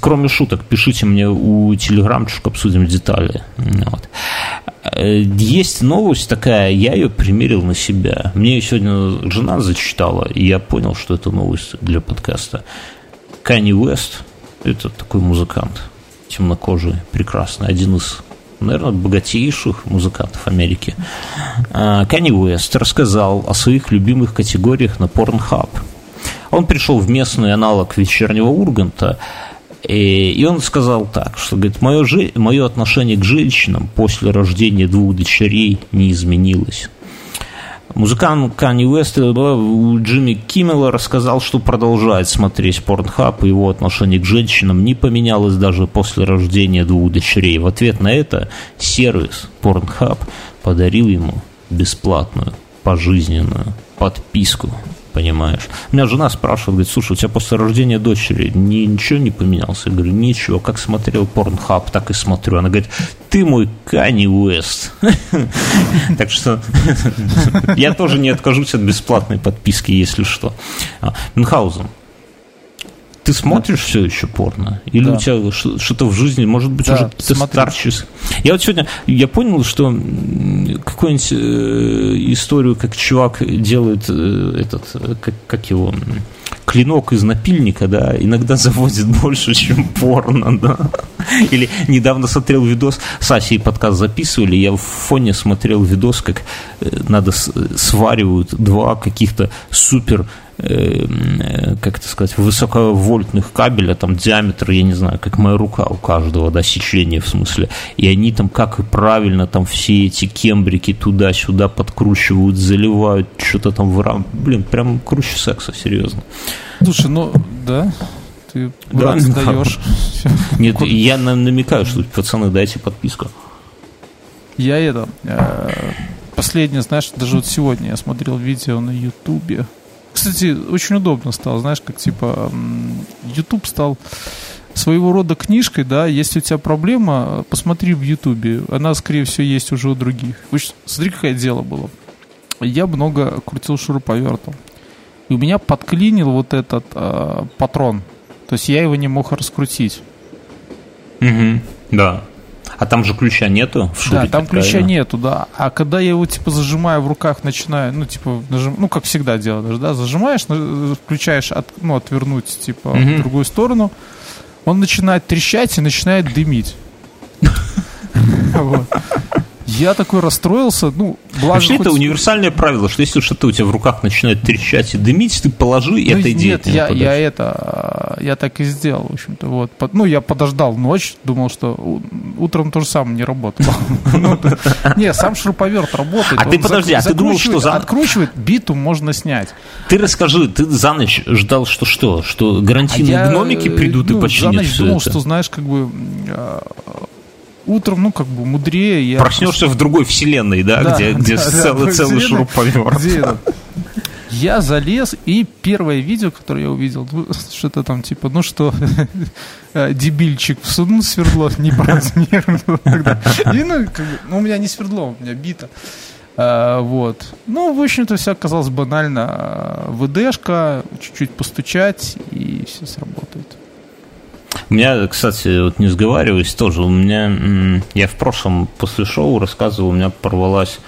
кроме шуток, пишите мне у телеграмчик, обсудим детали. Вот. Есть новость такая, я ее примерил на себя. Мне сегодня жена зачитала, и я понял, что это новость для подкаста. Канни Уэст, это такой музыкант, темнокожий, прекрасный, один из наверное, богатейших музыкантов Америки. Канни Уэст рассказал о своих любимых категориях на Pornhub – он пришел в местный аналог вечернего Урганта, и, он сказал так, что говорит, мое, же, мое отношение к женщинам после рождения двух дочерей не изменилось. Музыкант Канни Уэст у Джимми Киммела рассказал, что продолжает смотреть Порнхаб, и его отношение к женщинам не поменялось даже после рождения двух дочерей. В ответ на это сервис Порнхаб подарил ему бесплатную пожизненную подписку понимаешь. Меня жена спрашивает, говорит, слушай, у тебя после рождения дочери ни, ничего не поменялся? Я говорю, ничего, как смотрел Порнхаб, так и смотрю. Она говорит, ты мой Кани Уэст. <laughs> Так что <laughs> я тоже не откажусь от бесплатной подписки, если что. А, Мюнхгаузен, ты смотришь все еще порно? Или да. у тебя что-то в жизни, может быть, да, уже какие-то старческие? Я вот сегодня, я понял, что какую-нибудь э, историю, как чувак делает э, этот, э, как, как его, клинок из напильника, да, иногда <laughs> заводит больше, чем порно, да. Или недавно смотрел видос, с Асей подкаст записывали, я в фоне смотрел видос, как э, надо сваривают два каких-то супер Э, как это сказать, высоковольтных кабеля, там диаметр, я не знаю, как моя рука у каждого, да, сечение в смысле, и они там как и правильно там все эти кембрики туда-сюда подкручивают, заливают, что-то там вырам, блин, прям круче секса, серьезно.
Слушай, ну, да, ты да, даешь.
Нет, я намекаю, что пацаны, дайте подписку.
Я это, э, последнее, знаешь, даже вот сегодня я смотрел видео на Ютубе, кстати, очень удобно стало, знаешь, как типа YouTube стал своего рода книжкой, да, если у тебя проблема, посмотри в Ютубе, она, скорее всего, есть уже у других. Смотри, какое дело было. Я много крутил шуруповертом. И у меня подклинил вот этот э, патрон. То есть я его не мог раскрутить.
Угу, да. А там же ключа нету
в шуре? Да, там ключа правильно? нету, да. А когда я его, типа, зажимаю в руках, начинаю, ну, типа, нажим, ну, как всегда делаешь, да, зажимаешь, включаешь, от, ну, отвернуть, типа, угу. в другую сторону, он начинает трещать и начинает дымить. Я такой расстроился, ну,
благо Вообще хоть... это универсальное правило, что если что-то у тебя в руках начинает трещать и дымить, ты положи и ну, отойди.
Нет, я, я это, я так и сделал, в общем-то, вот. Ну, я подождал ночь, думал, что утром то же самое не работало. <laughs> Ну, не, сам шуруповерт работает.
А ты подожди, а ты думал, что за...
Откручивает, биту можно снять.
Ты расскажи, ты за ночь ждал, что что? Что гарантийные а гномики придут и ну, починят
За ночь думал, что, знаешь, как бы а, утром, ну, как бы мудрее.
Я Проснешься просто... в другой вселенной, да, да где, где да, целый, да, целый шуруповерт. Где
я залез, и первое видео, которое я увидел, ну, <laughs> что-то там типа, ну что, <laughs> э, дебильчик всунул свердло <laughs> не по размеру. И, ну, как бы, ну, у меня не свердло, у меня бита. А, вот. Ну, в общем-то, все оказалось банально. ВДшка, чуть-чуть постучать, и все сработает.
У меня, кстати, вот не сговариваюсь, тоже у меня, я в прошлом после шоу рассказывал, у меня порвалась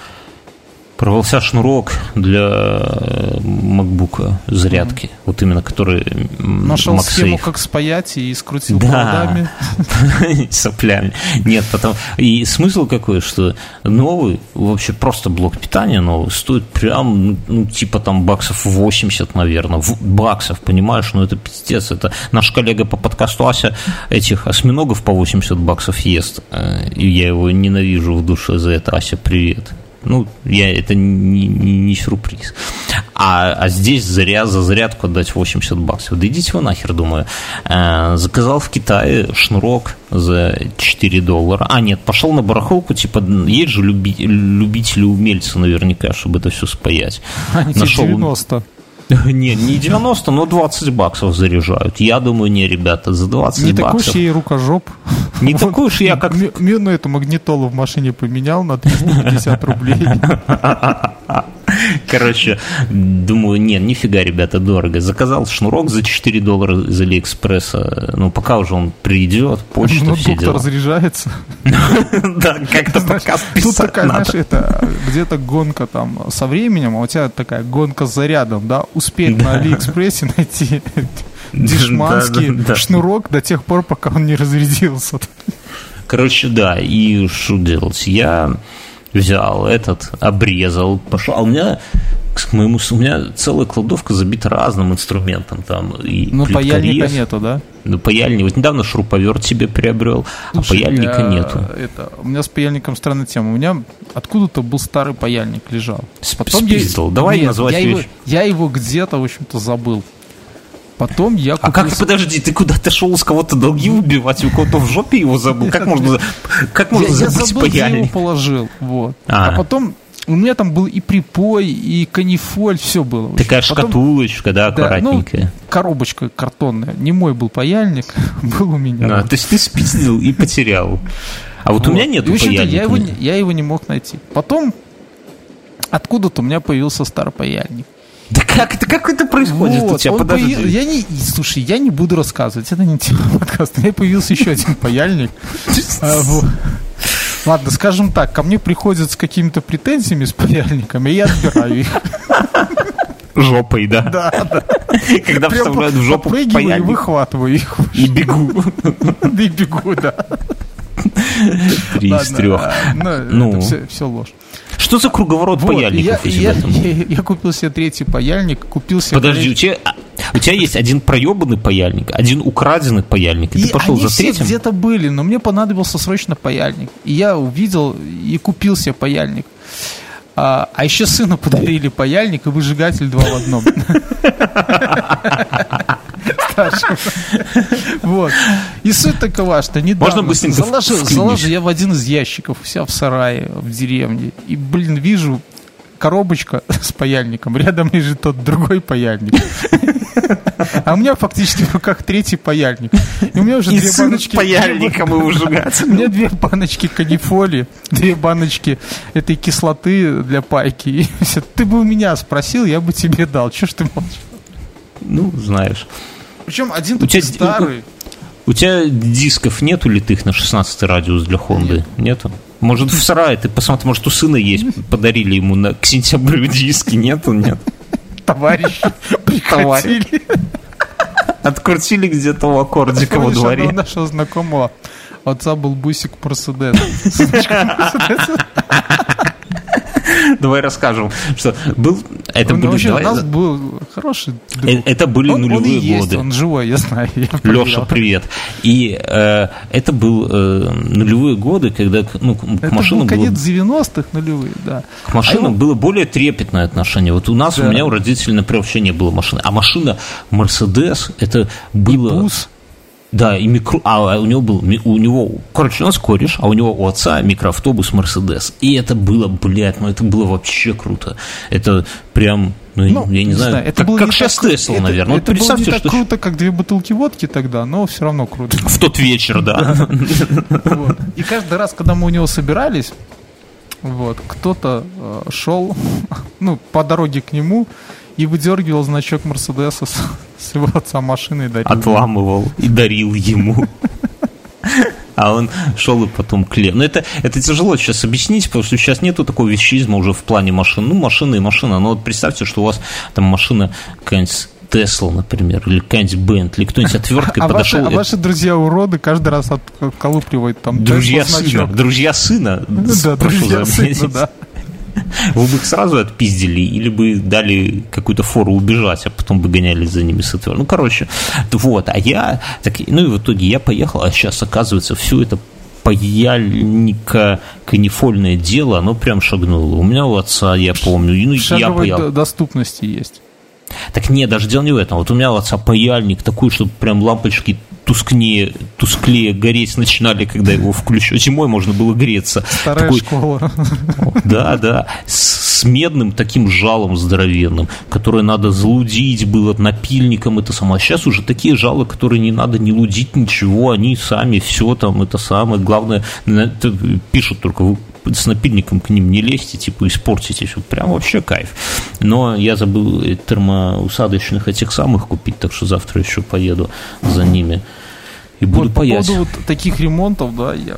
Порвался шнурок для MacBook зарядки, mm-hmm. вот именно который
Нашел MagSafe. схему, как спаять и скрутил да.
проводами. <laughs> Соплями. Нет, потом... И смысл какой, что новый, вообще просто блок питания новый, стоит прям, ну, типа там баксов 80, наверное. Баксов, понимаешь? Ну, это пиздец. Это наш коллега по подкасту Ася этих осьминогов по 80 баксов ест. Э, и я его ненавижу в душе за это. Ася, привет. Ну, я, это не, не, не сюрприз. А, а здесь заря, за зарядку отдать 80 баксов. Да идите вы нахер, думаю. Э, заказал в Китае шнурок за 4 доллара. А, нет, пошел на барахолку, типа, есть же люби, любители-умельцы наверняка, чтобы это все спаять.
А, Нашел... 90. <laughs>
Не, не 90, но 20 баксов заряжают. Я думаю, не, ребята, за 20
не
баксов. <laughs>
Не такой уж я и рукожоп.
Не такой уж я как...
Мину эту магнитолу в машине поменял на 350 рублей. <laughs>
Короче, думаю, нет, нифига, ребята, дорого. Заказал шнурок за 4 доллара из Алиэкспресса. Ну, пока уже он придет, почта, ну, все дела.
разряжается. <laughs>
Да, как-то подкаст
Тут такая, знаешь, это где-то гонка там со временем, а у тебя такая гонка с зарядом, да? Успеть на Алиэкспрессе найти <laughs> дешманский шнурок до тех пор, пока он не разрядился.
Короче, да, и что делать? Я взял этот, обрезал, пошел. А у меня к моему, у меня целая кладовка забита разным инструментом там. И
ну, паяльника нету, да?
Ну, паяльник. Вот недавно шуруповерт себе приобрел, а Слушай, а паяльника я, нету.
Это, у меня с паяльником странная тема. У меня откуда-то был старый паяльник лежал.
Потом Спиздил. Я, Давай нет, назвать
я
вещь.
Его, я его где-то, в общем-то, забыл. Потом я
купил... А как, подожди, ты куда-то шел с кого-то долги убивать, у кого-то в жопе его забыл? Как можно, как можно
забыть я забыл, я его положил, вот. А. а потом у меня там был и припой, и канифоль, все было.
Такая Потом, шкатулочка, да, аккуратненькая. Да,
ну, коробочка картонная. Не мой был паяльник, <laughs> был у меня.
А, то есть ты спиздил и потерял. А вот, вот. у меня нет паяльника.
Я его, я его не мог найти. Потом откуда-то у меня появился старый паяльник.
Да как это, как это происходит вот, у тебя? Подожди. Появ...
Я не, слушай, я не буду рассказывать, это не тема <laughs> подкаста. У меня появился еще один паяльник. <laughs> А, Ладно, скажем так, ко мне приходят с какими-то претензиями с паяльниками, и я отбираю их.
Жопой, да?
Да, да.
Когда вставляют в жопу паяльник.
и выхватываю их.
И бегу. <laughs>
Да и бегу, да.
Три из трех. А,
ну, ну. все ложь.
Что за круговорот вот, паяльников
я, я, я, я купил себе третий паяльник, купил себе...
Подожди, у тебя, а, у тебя есть один проебанный паяльник, один украденный паяльник, и, и ты пошел
они
за третьим?
где-то были, но мне понадобился срочно паяльник. И я увидел и купил себе паяльник. А, а еще сыну <laughs> подарили паяльник и выжигатель два в одном. <laughs> Вот. И суть такова, что недавно
Можно быстренько
заложил, заложил я в один из ящиков себя в сарае в деревне. И, блин, вижу коробочка <laughs> с паяльником, рядом лежит тот другой паяльник. А у меня фактически в руках третий паяльник. И у меня уже
и две баночки... паяльником и ужигать.
У меня две баночки канифоли, две баночки этой кислоты для пайки. И все, ты бы у меня спросил, я бы тебе дал. Чего ж ты молчишь?
Ну, знаешь.
Причем один тут старый.
У тебя дисков нету литых на 16 радиус для Хонды? Нет. Нету? Может, в сарае ты посмотри, может, у сына есть, подарили ему на, к сентябрю диски, нету, нет?
Товарищи прихватили.
Открутили где-то у аккордика во дворе.
У нашего знакомого отца был бусик Мерседес. <laughs>
Давай расскажем, что был... Это
Он
были...
вообще
давай-
у нас был хороший друг.
Э, Это были
Он- он и
нулевые
есть,
годы.
Он живой, я знаю. я <laughs>
Леша, привет. И э, это был э, нулевые годы, когда к- ну, к
Это
машинам
был
было
конец 90-х нулевых, да.
К машинам
А его-
было более трепетное отношение. Вот у нас,
Да.
у меня, у родителей, например, вообще не было машины. А машина Мерседес, это было...
Бус.
Да, и микро... А у него был... У него... Короче, у нас кореш, а у него у отца микроавтобус Мерседес. И это было, блядь, ну это было вообще круто. Это прям... Ну,
Ну,
я не, знаю,
это
как,
было
как
не
сейчас
так-
Тесла,
это-
наверное. Вот
Это было не так
что
круто, как две бутылки водки тогда, но все равно круто. <laughs>
в тот вечер, да.
И каждый раз, когда мы у него собирались, вот, кто-то э, шел, <laughs> ну, по дороге к нему и выдергивал значок Мерседеса с, <laughs> с его отца машины и дарил.
отламывал и дарил ему. А он шел и потом клеил. Но это, это тяжело сейчас объяснить, потому что сейчас нету такого вещизма уже в плане машин. Ну, машина и машина. Но вот представьте, что у вас там машина какая-нибудь Тесла, например, или какая-нибудь Бентли, кто-нибудь <laughs> отверткой
А ваши,
подошел.
а ваши друзья уроды каждый раз от- отколупливают там
Друзья
Tesla
сына,
значок.
друзья сына,
Да,
прошу
друзья сына, да. <laughs>
Вы бы их сразу отпиздили или бы дали какую-то фору убежать, а потом бы гонялись за ними с этого. Ну, короче, вот. А я, так, ну и в итоге я поехал, а сейчас, оказывается, все это паяльника канифольное дело, оно прям шагнуло. У меня у отца, я помню, ну, я паял.
до- доступности есть.
Так нет, даже дело не в этом. Вот у меня у отца паяльник такой, чтобы прям лампочки тускнее, тусклее гореть начинали, когда его включу. Зимой можно было греться.
Старая
Такой-
школа.
да, да, с, с медным таким жалом здоровенным, которое надо залудить было напильником, это самое. А сейчас уже такие жалы, которые не надо не лудить ничего, они сами все там, это самое. Главное, это пишут только, вы с напильником к ним не лезьте, типа испортите все. Прям вообще кайф. Но я забыл э, термоусадочных этих самых купить, так что завтра еще поеду за ними. И буду
Вот по
паять.
поводу вот таких ремонтов, да, я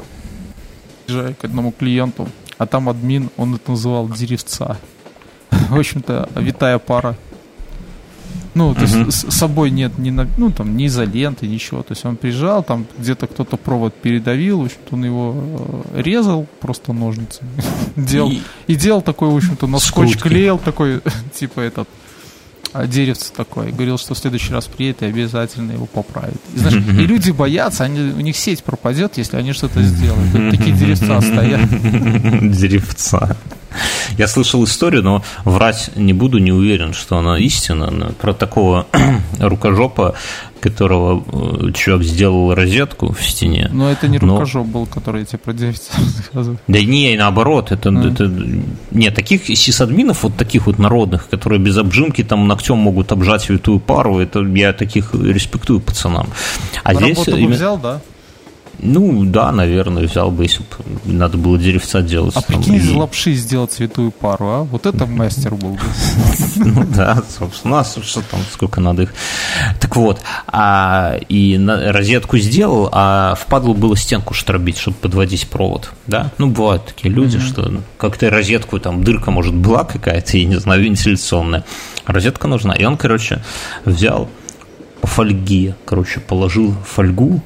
приезжаю к одному клиенту, а там админ, он это называл деревца. В общем-то, витая пара. Ну, то есть с собой нет ни, ну, там, ни изоленты, ничего. То есть он приезжал, там где-то кто-то провод передавил, в общем-то, он его э, резал просто ножницами. <laughs> делал,
И-
делал такой, в общем-то, на скотч клеил такой, <laughs> типа этот, деревце такое. Говорил, что в следующий раз приедет и обязательно его поправит. И, знаешь, и люди боятся, они, у них сеть пропадет, если они что-то сделают. Тут такие деревца стоят.
Деревца. Я слышал историю, но врать не буду, не уверен, что она истина. Про такого <clears throat> рукожопа, которого э, чувак сделал розетку в стене.
Но это не
Но-
рукожоп был, который я тебе про <laughs> рассказываю.
Да не, наоборот, это, это не таких сисадминов, вот таких вот народных, которые без обжимки там ногтем могут обжать святую пару, это я таких респектую пацанам. А
На
здесь
работу
именно-
взял, да?
Ну да, наверное, взял бы, если бы надо было деревца делать.
А прикинь, из лапши сделать святую пару, а? Вот это мастер был бы. <laughs>
Ну да, собственно, у нас что там, сколько надо их. Так вот, а, и розетку сделал, а впадло было стенку штробить, чтобы подводить провод, да? Ну, бывают такие люди, что как-то розетку, там, дырка, может, была какая-то, я не знаю, вентиляционная. Розетка нужна. И он, короче, взял по фольге, короче, положил фольгу,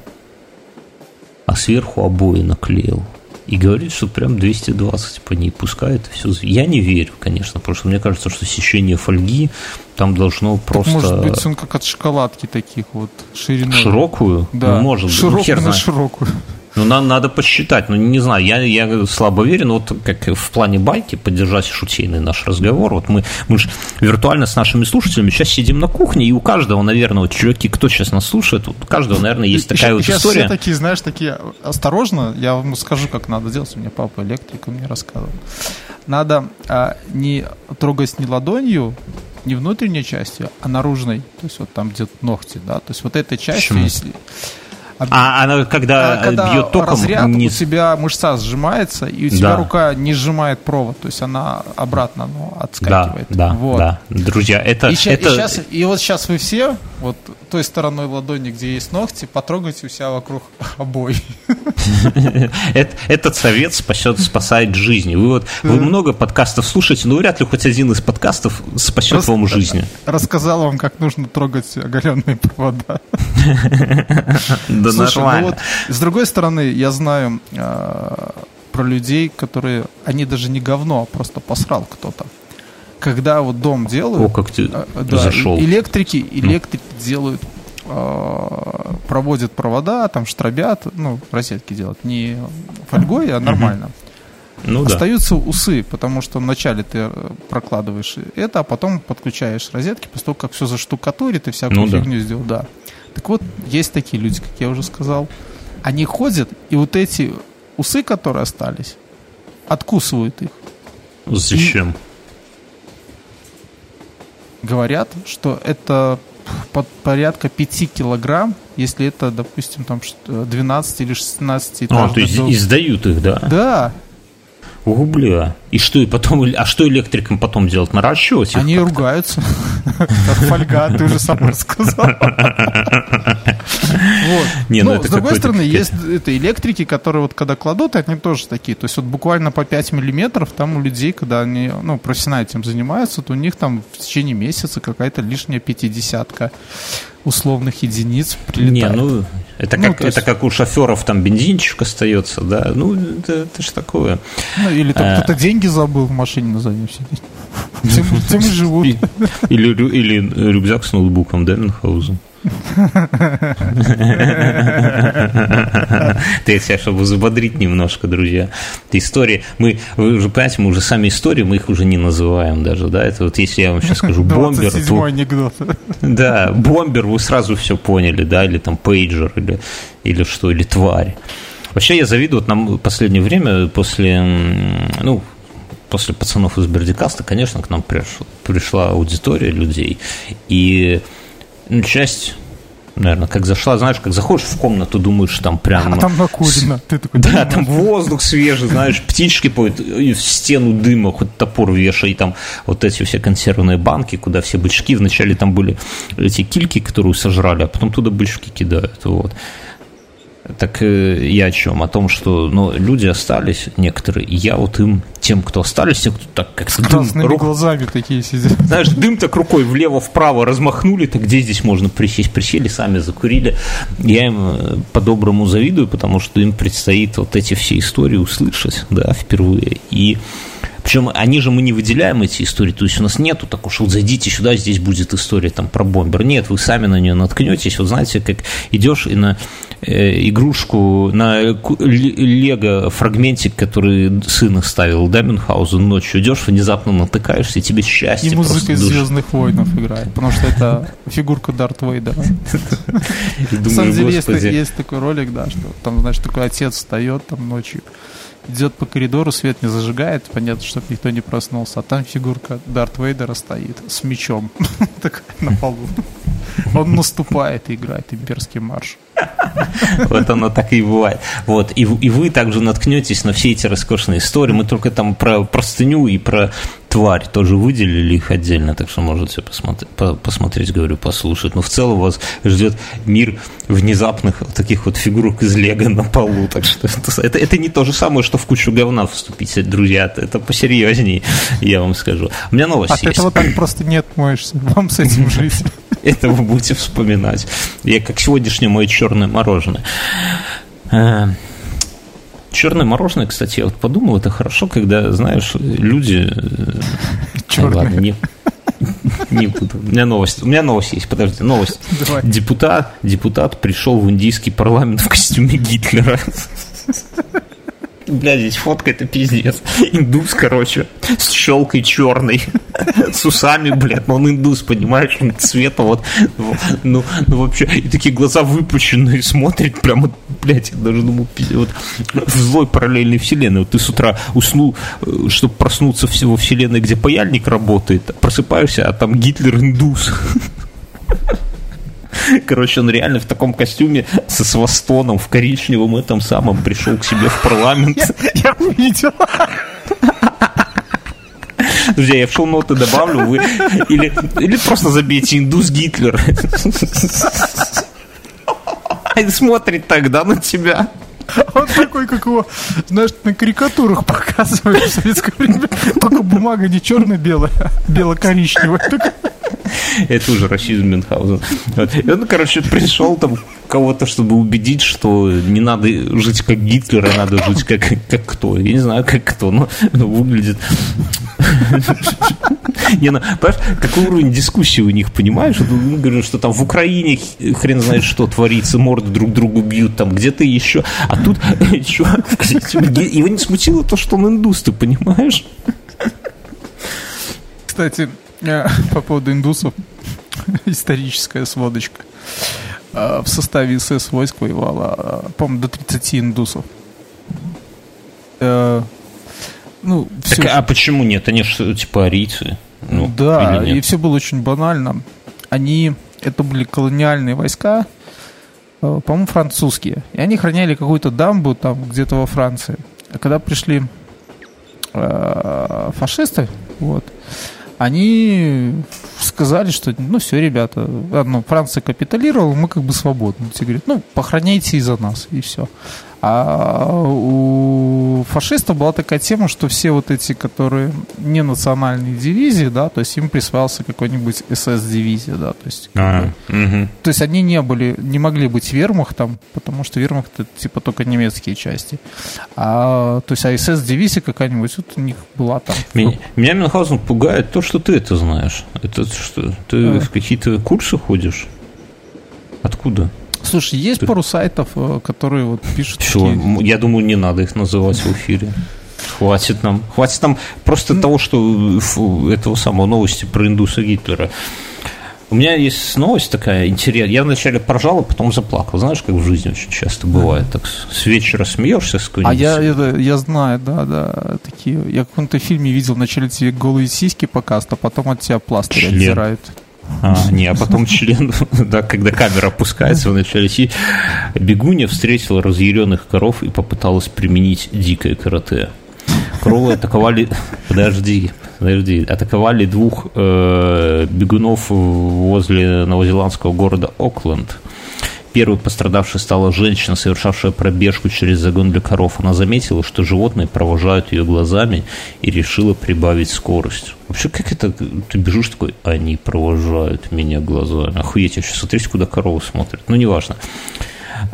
а сверху обои наклеил. И говорит, что прям 220 по ней пускает. Все. Я не верю, конечно, потому что мне кажется, что сечение фольги там должно
Так,
просто
Может быть, он как от шоколадки таких вот шириной.
широкую.
Да,
ну, может быть. Ну,
широкую на широкую.
Ну, надо, надо посчитать. Ну, не знаю, я, я слабо верю, но вот как в плане байки поддержать шутейный наш разговор. Вот мы, мы же виртуально с нашими слушателями сейчас сидим на кухне, и у каждого, наверное, вот чуваки, кто сейчас нас слушает, вот у каждого, наверное, есть такая вот
Сейчас
история.
все такие, знаешь, такие, осторожно, я вам скажу, как надо делать. У меня папа электрик, он мне рассказывал. Надо а, не трогать не ладонью, не внутренней частью, а наружной. То есть вот там где-то ногти, да. То есть вот этой частью,
Почему?
если...
А она когда,
а когда
бьет током,
разряд,
не...
у тебя мышца сжимается, и у тебя да. рука не сжимает провод, то есть она обратно ну, отскакивает.
Да, да,
вот.
да. Друзья, это...
И,
это...
И, сейчас, и вот сейчас вы все, вот той стороной ладони, где есть ногти, потрогайте у себя вокруг <laughs> обои. <laughs>
Этот совет спасет, спасает жизни. Вы вот вы много подкастов слушаете, но вряд ли хоть один из подкастов спасет вам жизнь.
Рассказал вам, как нужно трогать оголенные провода. <laughs>
Да
Слушай,
нормально.
Ну вот, с другой стороны, я знаю э, про людей, которые, они даже не говно, а просто посрал кто-то. Когда вот дом делают,
О, как ты
э, да,
зашел.
Электрики, электрики ну. делают, э, проводят провода, там штробят, ну, розетки делают, не фольгой, а нормально.
Ну,
Остаются да. усы, потому что вначале ты прокладываешь это, а потом подключаешь розетки, после того, как все заштукатурит и всякую ну, фигню да. сделал, да. Так вот, есть такие люди, как я уже сказал. Они ходят, и вот эти усы, которые остались, откусывают их.
Зачем?
И говорят, что это под порядка 5 килограмм, если это, допустим, там 12 или 16 этажный
А, то есть дом. издают их, да?
Да.
О, бля. И что, и потом, а что электрикам потом делать? Наращивать их?
Они ругаются. Как фольга, ты уже сам рассказал. Не, ну с другой стороны, есть это электрики, которые вот когда кладут, они тоже такие. То есть вот буквально по 5 миллиметров там у людей, когда они ну, профессионально этим занимаются, то у них там в течение месяца какая-то лишняя пятидесятка условных единиц прилетает.
Не, ну это, ну, как, есть... это как у шоферов там бензинчик остается, да, ну это, это же такое.
Ну или там а... кто-то деньги забыл в машине на заднем сидеть. Тем, тем и живут.
Или, или рюкзак с ноутбуком, да, Мюнхгаузен. Ты сейчас, чтобы взбодрить немножко, друзья. Это история. Мы, вы уже понимаете, мы уже сами истории, мы их уже не называем даже, да? Это вот если я вам сейчас скажу бомбер, то...
анекдот.
Да, бомбер, вы сразу все поняли, да? Или там пейджер, или, или что, или тварь. Вообще я завидую, вот нам в последнее время после, ну, после пацанов из Бердикаста, конечно, к нам пришла, пришла аудитория людей, и часть наверное, как зашла, знаешь, как заходишь в комнату, думаешь, там прям...
А там накурено.
Ты такой, да, там воздух свежий, знаешь, птички поют, и в стену дыма, хоть топор вешай, и там вот эти все консервные банки, куда все бычки, вначале там были эти кильки, которые сожрали, а потом туда бычки кидают, вот. Так э, я о чем? О том, что ну, люди остались некоторые, и я вот им, тем, кто остались, тем, кто так как
С красными рук... глазами такие сидят.
Знаешь, дым так рукой влево-вправо размахнули, так где здесь можно присесть? Присели, сами закурили. Я им э, по-доброму завидую, потому что им предстоит вот эти все истории услышать, да, впервые. И причем они же мы не выделяем эти истории, то есть у нас нету такого, что вот зайдите сюда, здесь будет история там про бомбер. Нет, вы сами на нее наткнетесь. Вот знаете, как идешь и на э, игрушку, на лего фрагментик, который сын оставил, да, Мюнхгаузен ночью, идешь, внезапно натыкаешься, и тебе счастье.
И музыка из «Звездных войнов» играет, потому что это фигурка Дарт Вейдера. <laughs> На самом деле есть такой ролик, да, что там, значит, такой отец встает там ночью, идет по коридору, свет не зажигает, понятно, чтобы никто не проснулся, а там фигурка Дарт Вейдера стоит с мечом <laughs> на полу. Он наступает и играет имперский марш.
Вот оно так и бывает. Вот. И, и вы также наткнетесь на все эти роскошные истории. Мы только там про простыню и про тварь тоже выделили их отдельно, так что можете посмотреть, посмотреть, говорю, послушать. Но в целом вас ждет мир внезапных таких вот фигурок из лего на полу. Так что это, это, это не то же самое, что в кучу говна вступить, друзья. Это посерьезнее, я вам скажу. У меня новость От
есть. этого так просто не отмоешься. Вам с этим жить.
Это вы будете вспоминать. Я как сегодняшнее мое черное мороженое. Черное мороженое, кстати, я вот подумал, это хорошо, когда, знаешь, люди... Э,
Черное. Ладно, не,
не буду. У меня новость. У меня новость есть. Подожди, новость. Давай. Депутат, депутат пришел в индийский парламент в костюме Гитлера. Бля, здесь фотка это пиздец. Индус, короче, с щелкой черной, с усами, блядь, но он индус, понимаешь, он цвета вот, ну, ну вообще, и такие глаза выпущенные, смотрит прямо, блядь, я даже думал, вот в злой параллельной вселенной. Вот ты с утра уснул, э, чтобы проснуться во вселенной, где паяльник работает, просыпаешься, а там Гитлер индус. <laughs> Короче, он реально в таком костюме со свастоном в коричневом этом самом пришел к себе в парламент.
Я увидел.
Друзья, я в шоу-ноты добавлю, вы или, или просто забейте «Индус Гитлер». <laughs> И смотрит тогда на тебя.
Он такой, как его, знаешь, на карикатурах показывают в советское время. Только бумага не черно-белая, а бело-коричневая. <laughs>
Это уже расизм Мюнхгаузен. И он, короче, пришел там кого-то, чтобы убедить, что не надо жить как Гитлер, а надо жить как, как кто. Я не знаю, как кто, но выглядит... <laughs> Не, ну, понимаешь, какой уровень дискуссии у них, понимаешь? Мы говорим, что там в Украине хрен знает, что творится, морды друг другу бьют, там где-то еще. А тут <laughs> чувак, его не смутило то, что он индус, ты понимаешь?
Кстати, по поводу индусов, <laughs> историческая сводочка. Э, в составе СС войск воевало, э, по-моему, до 30 индусов.
Ну, так, все... а почему нет? Они же типа арийцы.
Ну, да, и все было очень банально. Они, это были колониальные войска, э, по-моему, французские. И они храняли какую-то дамбу там где-то во Франции. А когда пришли э, фашисты, вот, они сказали, что, ну, все, ребята, ну, Франция капитулировала, мы как бы свободны. Те говорят, ну, похороняйте из-за нас, и все. А у фашистов была такая тема, что все вот эти, которые не национальные дивизии, да, то есть им присваивался какой-нибудь СС-дивизия, да, то есть, а, угу. то есть они не были, не могли быть вермахтом, потому что вермахт это типа только немецкие части, а то есть а СС-дивизия какая-нибудь вот у них была там.
Меня, меня Мюнхгаузен пугает то, что ты это знаешь. Это что? Ты а. в какие-то курсы ходишь? Откуда?
Слушай, есть пару сайтов, э, которые вот пишут.
Что? Такие... Я думаю, не надо их называть в эфире. Хватит нам. Хватит нам просто mm. того, что этого самого новости про индуса Гитлера. У меня есть новость такая интересная. Я вначале поржал, а потом заплакал. Знаешь, как в жизни очень часто бывает. Так с вечера смеешься с
А я, это, я знаю, да, да. Такие. Я в каком-то фильме видел вначале тебе голые сиськи показ, а потом от тебя пластырь отдирают.
А, не, а потом <laughs> член, да, когда камера опускается, вначале си, бегуня встретила разъяренных коров и попыталась применить дикое карате. Коровы атаковали, <laughs> подожди, подожди, атаковали двух э, бегунов возле новозеландского города Окленд. Первой пострадавшей стала женщина, совершавшая пробежку через загон для коров. Она заметила, что животные провожают ее глазами и решила прибавить скорость. Вообще, как это? Ты бежишь такой, они провожают меня глазами. Охуеть, вообще, смотрите, куда коровы смотрят. Ну, неважно.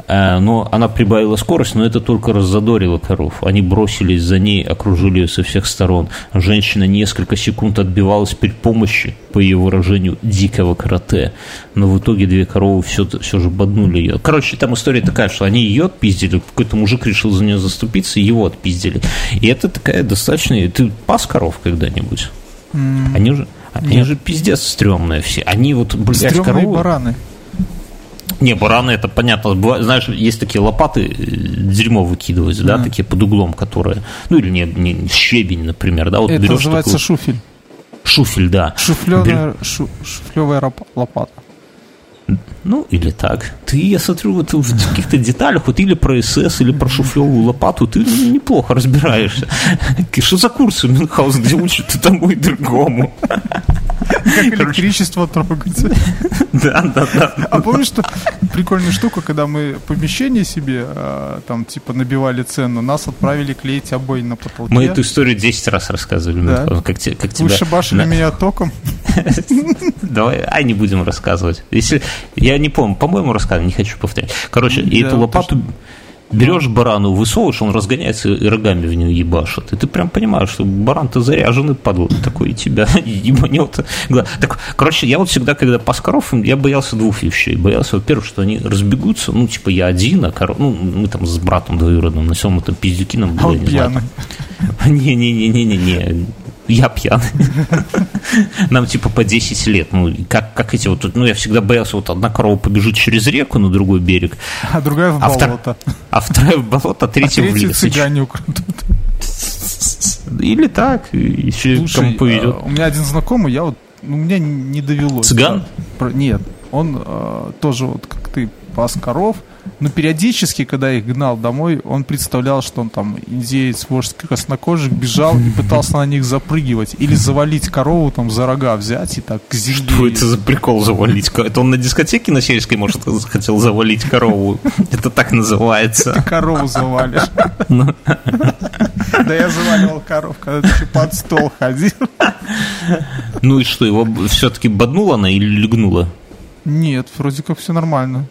Э, но она прибавила скорость, но это только раззадорило коров. Они бросились за ней, окружили ее со всех сторон. Женщина несколько секунд отбивалась при помощи, по ее выражению, дикого карате. Но в итоге две коровы все, все же боднули ее. Короче, там история такая, что они ее отпиздили, какой-то мужик решил за нее заступиться, и его отпиздили. И это такая достаточно... Ты пас коров когда-нибудь? Mm. Они же... Они же пиздец стрёмные все. Они вот, блядь, Стрёмные коровы...
бараны.
Не, бараны это понятно. Бывает, знаешь, есть такие лопаты, э, дерьмо выкидывать, да, да такие под углом, которые, ну или не, не щебень, например, да,
вот это берешь называется такую... шуфель.
Шуфель, да.
Шуфлевая, Бер... шу, шуфлевая лопата.
Ну, или так. Ты, я смотрю, вот в каких-то деталях, вот или про СС, или про шуфлевую лопату, ты неплохо разбираешься. Что за курсы Мюнхгаузен, где учат тому и другому?
Как электричество трогать.
Да, да, да.
А помнишь, что прикольная штука, когда мы помещение себе а, там типа набивали цену, нас отправили клеить обои на потолке.
Мы эту историю 10 раз рассказывали. Да. Как, как.
Вы шибашили меня током. <laughs>
Давай, а не будем рассказывать. Если я не помню, по-моему, рассказывал, не хочу повторять. Короче, и эту лопату берешь барану, высовываешь, он разгоняется и рогами в нее ебашит. И ты прям понимаешь, что баран-то заряженный падал, такой и тебя <laughs> ебанет. Так, короче, я вот всегда, когда пас коров, я боялся двух вещей. Боялся, во-первых, что они разбегутся, ну, типа, я один, а коров, ну, мы там с братом двоюродным носим, мы там пиздюки нам
были, не знаю.
Не-не-не-не-не, <laughs> я пьяный. Нам типа по 10 лет. Ну, как, как эти вот, ну, я всегда боялся, вот одна корова побежит через реку на другой берег.
А другая в а болото.
А, вторая в болото, а третья а в лес.
цыгане украдут.
Или так,
Слушай, кому поведет. А, у меня один знакомый, я вот, ну, у меня не довелось.
Цыган?
Нет, он э, тоже вот как ты пас коров, но периодически, когда их гнал домой, он представлял, что он там индеец, вождь краснокожих, бежал и пытался на них запрыгивать. Или завалить корову, там, за рога взять и так к земле.
Что это за прикол завалить? Это он на дискотеке на сельской, может, хотел завалить корову? Это так называется. Ты
корову завалишь. Ну. Да я заваливал коров, когда ты под стол ходил.
Ну и что, его все-таки боднула она или легнула?
Нет, вроде как все нормально.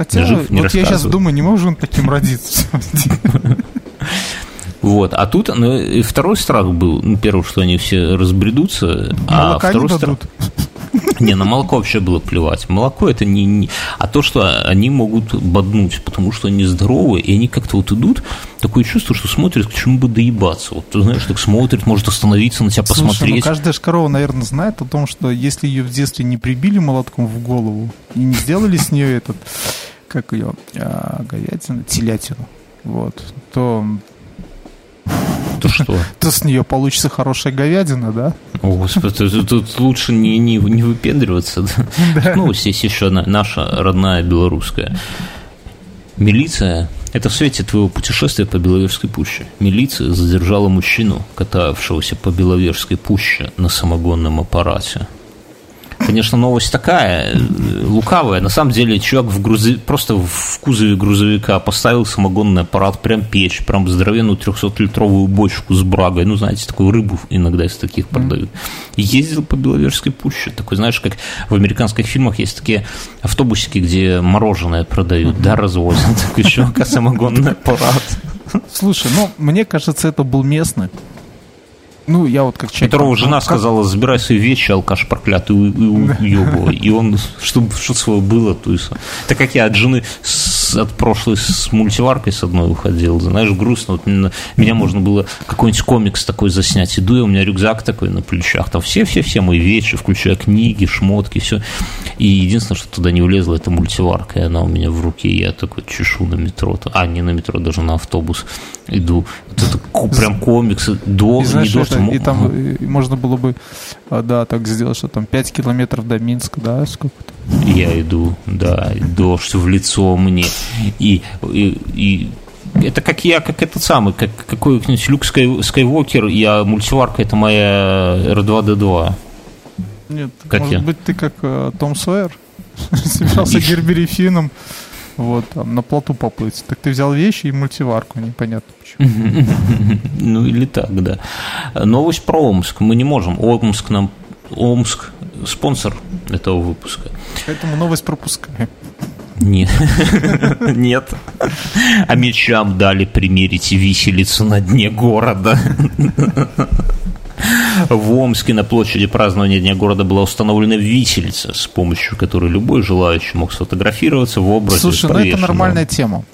Хотя, жив, не вот я сейчас думаю, не может он таким родиться.
Вот, а тут ну, и второй страх был, ну, первое, что они все разбредутся, а второй страх... Не, на молоко вообще было плевать. Молоко это не, не... А то, что они могут боднуть, потому что они здоровые, и они как-то вот идут, такое чувство, что смотрят, к чему бы доебаться. Вот ты знаешь, так смотрит, может остановиться на тебя Слушай, ну посмотреть. Ну,
каждая корова, наверное, знает о том, что если ее в детстве не прибили молотком в голову и не сделали с нее этот, как ее, а, говядину, телятину, вот, то
то что? <laughs>
То с нее получится хорошая говядина, да?
О, Господи, тут лучше не, не, не выпендриваться. Да? Ну, здесь еще наша родная белорусская. Милиция это в свете твоего путешествия по Беловежской пуще. Милиция задержала мужчину, катавшегося по Беловежской пуще на самогонном аппарате. Конечно, новость такая, э, лукавая. На самом деле, чувак в грузи... просто в кузове грузовика поставил самогонный аппарат, прям печь, прям здоровенную 300-литровую бочку с брагой. Ну, знаете, такую рыбу иногда из таких продают. И ездил по Беловежской пуще. Такой, знаешь, как в американских фильмах есть такие автобусики, где мороженое продают, да, развозят. <laughs> Такой чувак, самогонный аппарат.
Слушай, ну, мне кажется, это был местный. Ну, я вот как
человек... Которого жена как... сказала, забирай свои вещи, алкаш проклятый, и уебывай. И он, чтобы что свое было, то есть... Так как я от жены с, от прошлой с мультиваркой с одной уходил, знаешь, грустно. Вот меня, меня можно было какой-нибудь комикс такой заснять. Иду я, у меня рюкзак такой на плечах, там все-все-все мои вещи, включая книги, шмотки, все. И единственное, что туда не влезло, это мультиварка, и она у меня в руке, и я такой чешу на метро. А, не на метро, даже на автобус иду. Вот это прям комиксы, до,
не дождь, и там и можно было бы, а, да, так сделать, что там 5 километров до Минска, да, сколько-то.
Я иду, да, дождь в лицо мне. И, и, и это как я, как этот самый, как какой-нибудь Люк Скай, я мультиварка, это моя R2D2.
Нет, как может я? быть, ты как э, Том Сойер? <laughs> Собирался Гербери Финном вот, там, на плоту поплыть. Так ты взял вещи и мультиварку, непонятно почему. <laughs>
Ну, или так, да. Новость про Омск. Мы не можем. Омск нам... Омск спонсор этого выпуска.
Поэтому новость пропускаем.
Нет. <laughs> Нет. А мечам дали примерить виселицу на дне города. В Омске на площади празднования Дня города была установлена виселица, с помощью которой любой желающий мог сфотографироваться в образе
Слушай, ну это нормальная тема.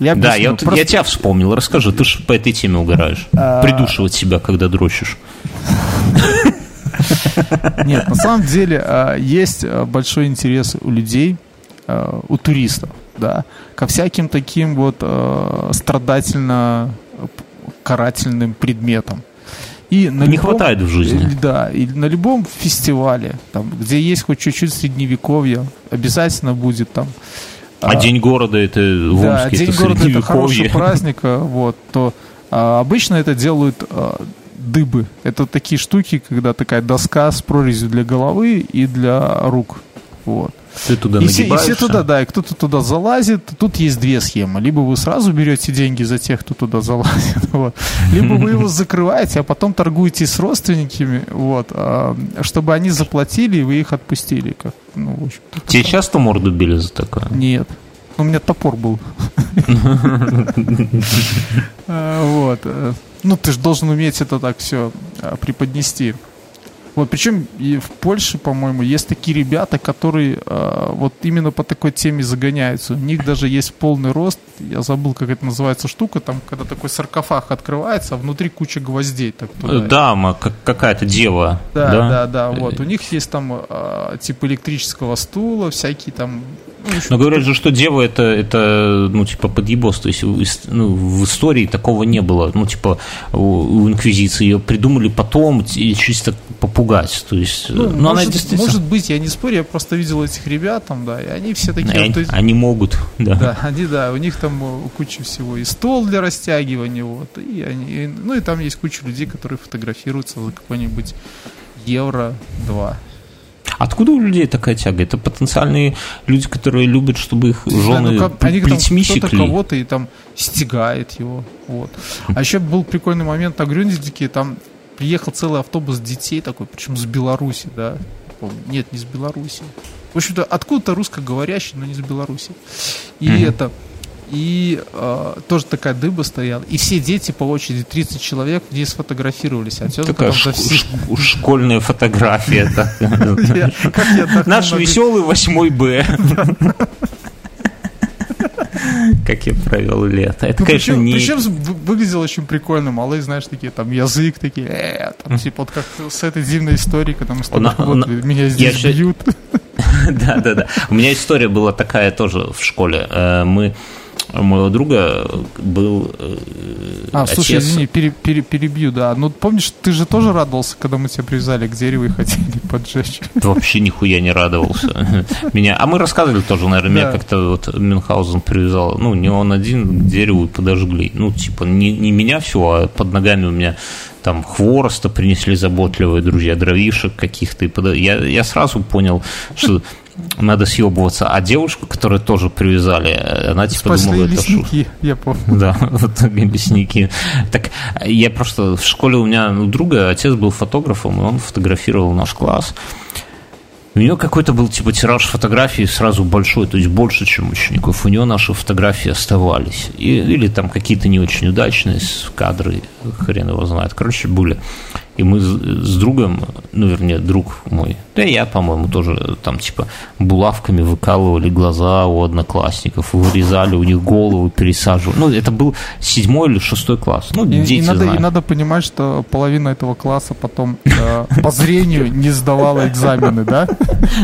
Я объясню, да, я, просто... я тебя вспомнил. Расскажи, ты же по этой теме угораешь. А... Придушивать себя, когда дрочишь.
Нет, на самом деле а, есть а, большой интерес у людей, а, у туристов, да, ко всяким таким вот страдательно карательным предметам.
И на не любом, хватает в жизни.
Да, и на любом фестивале, там, где есть хоть чуть-чуть средневековья, обязательно будет там.
А, а День города это в
да, Омске, День это города это хороший <laughs> праздник, а, вот, то а, обычно это делают а, дыбы. Это такие штуки, когда такая доска с прорезью для головы и для рук. Вот.
Ты туда
и все, и все туда, да, и кто-то туда залазит. Тут есть две схемы. Либо вы сразу берете деньги за тех, кто туда залазит, <laughs> вот. либо вы его закрываете, а потом торгуете с родственниками, вот, а, чтобы они заплатили, и вы их отпустили. Как, ну, в общем,
Тебе так. часто морду били за такое?
Нет. У меня топор был. <laughs> <laughs> А, вот. Ну, ты же должен уметь это так все а, преподнести. Вот, причем и в Польше, по-моему, есть такие ребята, которые э, вот именно по такой теме загоняются. У них даже есть полный рост, я забыл, как это называется штука, там, когда такой саркофаг открывается, а внутри куча гвоздей. Так,
туда. Дама, как, какая-то дева.
Да, да, да, да, вот. У них есть там э, типа электрического стула, всякие там
Но говорят же, что дева это, это ну, типа, подъебос. То есть ну, в истории такого не было. Ну, типа, у, у Инквизиции ее придумали потом чисто попугать. То есть,
ну, ну может, она действительно... Может быть, я не спорю, я просто видел этих ребят там, да, и они все такие...
Они,
вот, есть...
они могут, да.
Да, они, да, у них там э, куча всего. И стол для растягивания, вот, и они... И, ну, и там есть куча людей, которые фотографируются за какой-нибудь евро 2.
Откуда у людей такая тяга? Это потенциальные люди, которые любят, чтобы их жены
ну, как, они плетьми там кто-то кого-то и там стегает его. Вот. А еще был прикольный момент на Грюндике, там приехал целый автобус детей такой, причем с Беларуси, да. Нет, не с Беларуси. В общем-то, откуда-то русскоговорящий, но не из Беларуси. И mm-hmm. это и э, тоже такая дыба стояла. И все дети по очереди, 30 человек, где сфотографировались. А
такая ш- ш- школьная фотография. Наш веселый 8 Б. Как я провел лето. Это, ну, конечно, причем,
не... Причем выглядело очень прикольно. Малые, знаешь, такие, там, язык такие, э, там, типа, вот как с этой дивной историей, когда мы с тобой, вот, меня здесь бьют. <laughs>
Да, да, да. У меня история была такая тоже в школе. Э, мы моего друга был э,
А, отец... слушай, извини, пере, пере, перебью, да. Ну, помнишь, ты же тоже радовался, когда мы тебя привязали к дереву и <laughs> хотели поджечь?
Да вообще нихуя не радовался. <laughs> Меня... А мы рассказывали тоже, наверное, меня как-то вот Мюнхгаузен привязал. Ну, не он один к дереву и подожгли. Ну, типа, не, не меня все, а под ногами у меня там хвороста принесли заботливые друзья, дровишек каких-то. Я, я сразу понял, что надо съебываться. А девушку, которую тоже привязали, она типа
Спасли думала, это лесники, я помню.
Да, <laughs> вот лесники. Так я просто в школе у меня у друга отец был фотографом, и он фотографировал наш класс. У нее какой-то был типа тираж фотографий сразу большой, то есть больше, чем учеников. У нее наши фотографии оставались. И, или там какие-то не очень удачные кадры, хрен его знает. Короче, были. И мы с, другом, ну, вернее, друг мой, да и я, по-моему, тоже там, типа, булавками выкалывали глаза у одноклассников, вырезали у них голову, пересаживали. Ну, это был седьмой или шестой класс. Ну, и, дети
и надо,
знают.
и надо понимать, что половина этого класса потом э, по зрению не сдавала экзамены, да?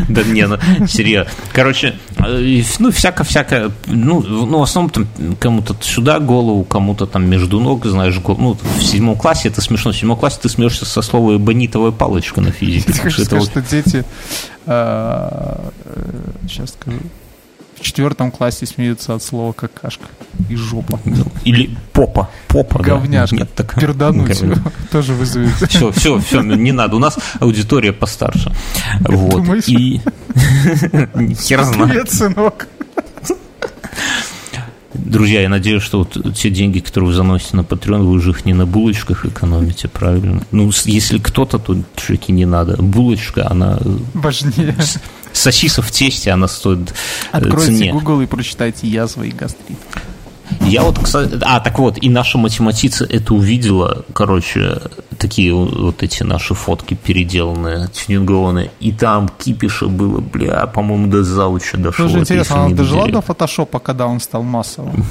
Да не, ну, серьезно. Короче, э, ну, всяко-всяко, ну, ну, в основном там кому-то сюда голову, кому-то там между ног, знаешь, ну, в седьмом классе это смешно. В седьмом классе ты смеешься начнешь со слова «эбонитовая палочка» на физике.
Ты хочешь сказать, что дети, а, сейчас скажу, в четвертом классе смеются от слова какашка и жопа.
Или попа. Попа,
Говняшка. Да. Нет, так... Пердануть <laughs> тоже вызовет.
Все, все, все, не надо. У нас аудитория постарше. Вот. И... <laughs> Хер знает. Сынок. Друзья, я надеюсь, что вот те деньги, которые вы заносите на Patreon, вы уже их не на булочках экономите, правильно? Ну, если кто-то, то чуваки, не надо. Булочка, она...
Важнее.
Сосисов в тесте, она стоит
э, Откройте цене. Google и прочитайте язва и гастрит.
Я вот, кстати, а, так вот, и наша математица это увидела, короче, такие вот эти наши фотки переделанные, тюнингованные, и там кипиша было, бля, по-моему, до зауча дошло.
Тоже интересно, она дожила до фотошопа, когда он стал массовым?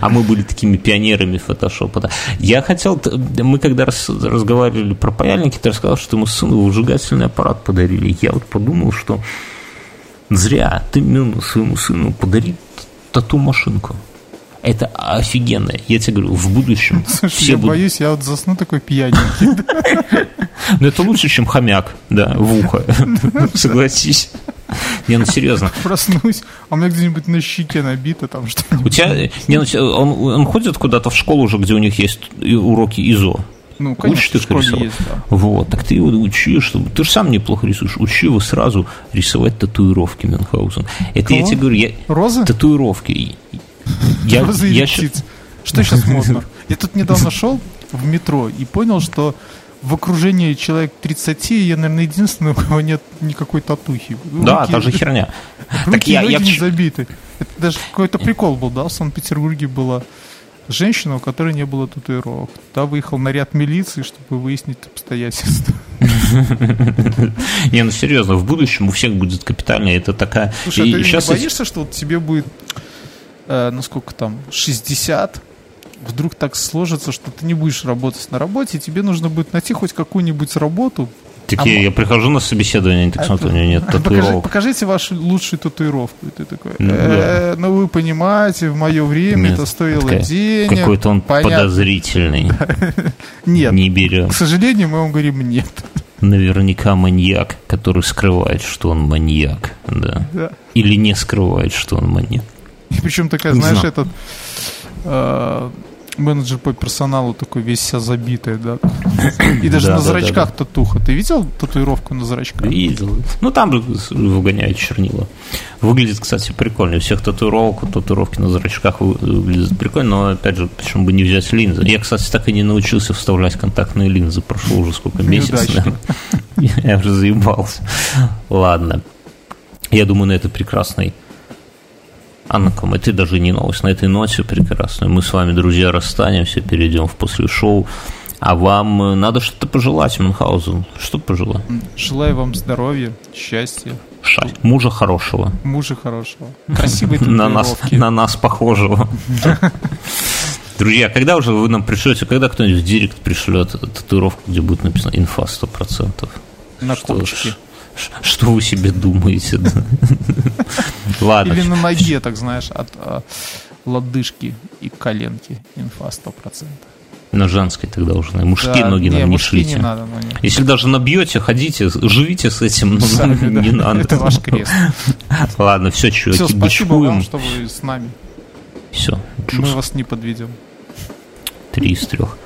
А мы были такими пионерами фотошопа. Я хотел, мы когда разговаривали про паяльники, ты рассказал, что ему сыну выжигательный аппарат подарили. Я вот подумал, что зря ты своему сыну подари тату-машинку. Это офигенно. Я тебе говорю, в будущем <laughs>
Слушай, все я будут... боюсь, я вот засну такой <laughs> пьяненький.
Но это лучше, чем хомяк, да, в ухо. <laughs> Согласись. Не, ну серьезно.
Проснусь, а у меня где-нибудь на щеке набито там что-нибудь.
У тебя, не, ну, он, он ходит куда-то в школу уже, где у них есть уроки ИЗО.
Ну, конечно, Учишь
ты Есть, да. Вот, так ты его учи, чтобы... Ты же сам неплохо рисуешь. Учи его сразу рисовать татуировки Мюнхгаузен. Это Кого? я тебе говорю, я...
Розы?
Татуировки.
Я, Розы я, я... Что сейчас модно? Я тут недавно шел в метро и понял, что в окружении человек 30 я, наверное, единственный, у кого нет никакой татухи.
Да, руки, та же <laughs> херня.
Руки так я, я... не забиты. Это даже какой-то прикол был, да, в Санкт-Петербурге было женщина, у которой не было татуировок. Туда выехал наряд милиции, чтобы выяснить обстоятельства.
Не, ну серьезно, в будущем у всех будет капитально. Это такая...
Слушай, а ты не боишься, что вот тебе будет, э, ну сколько там, 60, вдруг так сложится, что ты не будешь работать на работе, тебе нужно будет найти хоть какую-нибудь работу,
Так
А
я, прихожу на собеседование, так смотрят, у меня нет
Покажи-
татуировок.
покажите вашу лучшую татуировку. И ты такой,
Ну,
«Э, ну вы понимаете, в мое время
Нет,
это стоило
такая-
денег.
Какой-то он
понятно».
подозрительный. <laughs>
Нет,
Не берем.
к сожалению, мы вам говорим нет.
Наверняка маньяк, который скрывает, что он маньяк. Да.
Да.
Или не скрывает, что он маньяк.
И причем такая,
Не
знаешь, этот э, менеджер по персоналу такой весь вся забитый, да. И даже
Да,
на
да,
зрачках татуха. Ты видел татуировку на зрачках?
Видел. Ну, там же выгоняют чернила. Выглядит, кстати, прикольно. У всех татуировок, татуировки на зрачках вы- выглядят прикольно, но, опять же, почему бы не взять линзы? Я, кстати, так и не научился вставлять контактные линзы. Прошло уже сколько месяцев. <laughs> Я уже заебался. Ладно. Я думаю, на этой прекрасной а на ком? Это даже не новость. На этой ноте прекрасной мы с вами, друзья, расстанемся, перейдем в после шоу. А вам э, надо что-то пожелать, Мюнхгаузен. Что пожелать?
Желаю вам здоровья, счастья,
Ша- Мужа хорошего.
мужа хорошего, красивой <laughs>
На нас, на нас похожего. <laughs> Друзья, когда уже вы нам пришлете, когда кто-нибудь в директ пришлет татуировку, где будет написано инфа 100%?
на
ш- что вы себе думаете? <laughs> Ладно.
Или на ноге, так знаешь, от а, лодыжки и коленки. Инфа 100%.
На женской тогда уже. Мужские
Да,
ноги
не,
нам не шлите.
не надо, нет.
Если даже набьете, ходите, живите с этим, но
Сами, <laughs> да.
не надо.
Это ваш крест. <laughs>
Ладно, все, чуваки,
Все, спасибо вам, что вы с нами.
Все,
Мы вас не подведем.
три из трех.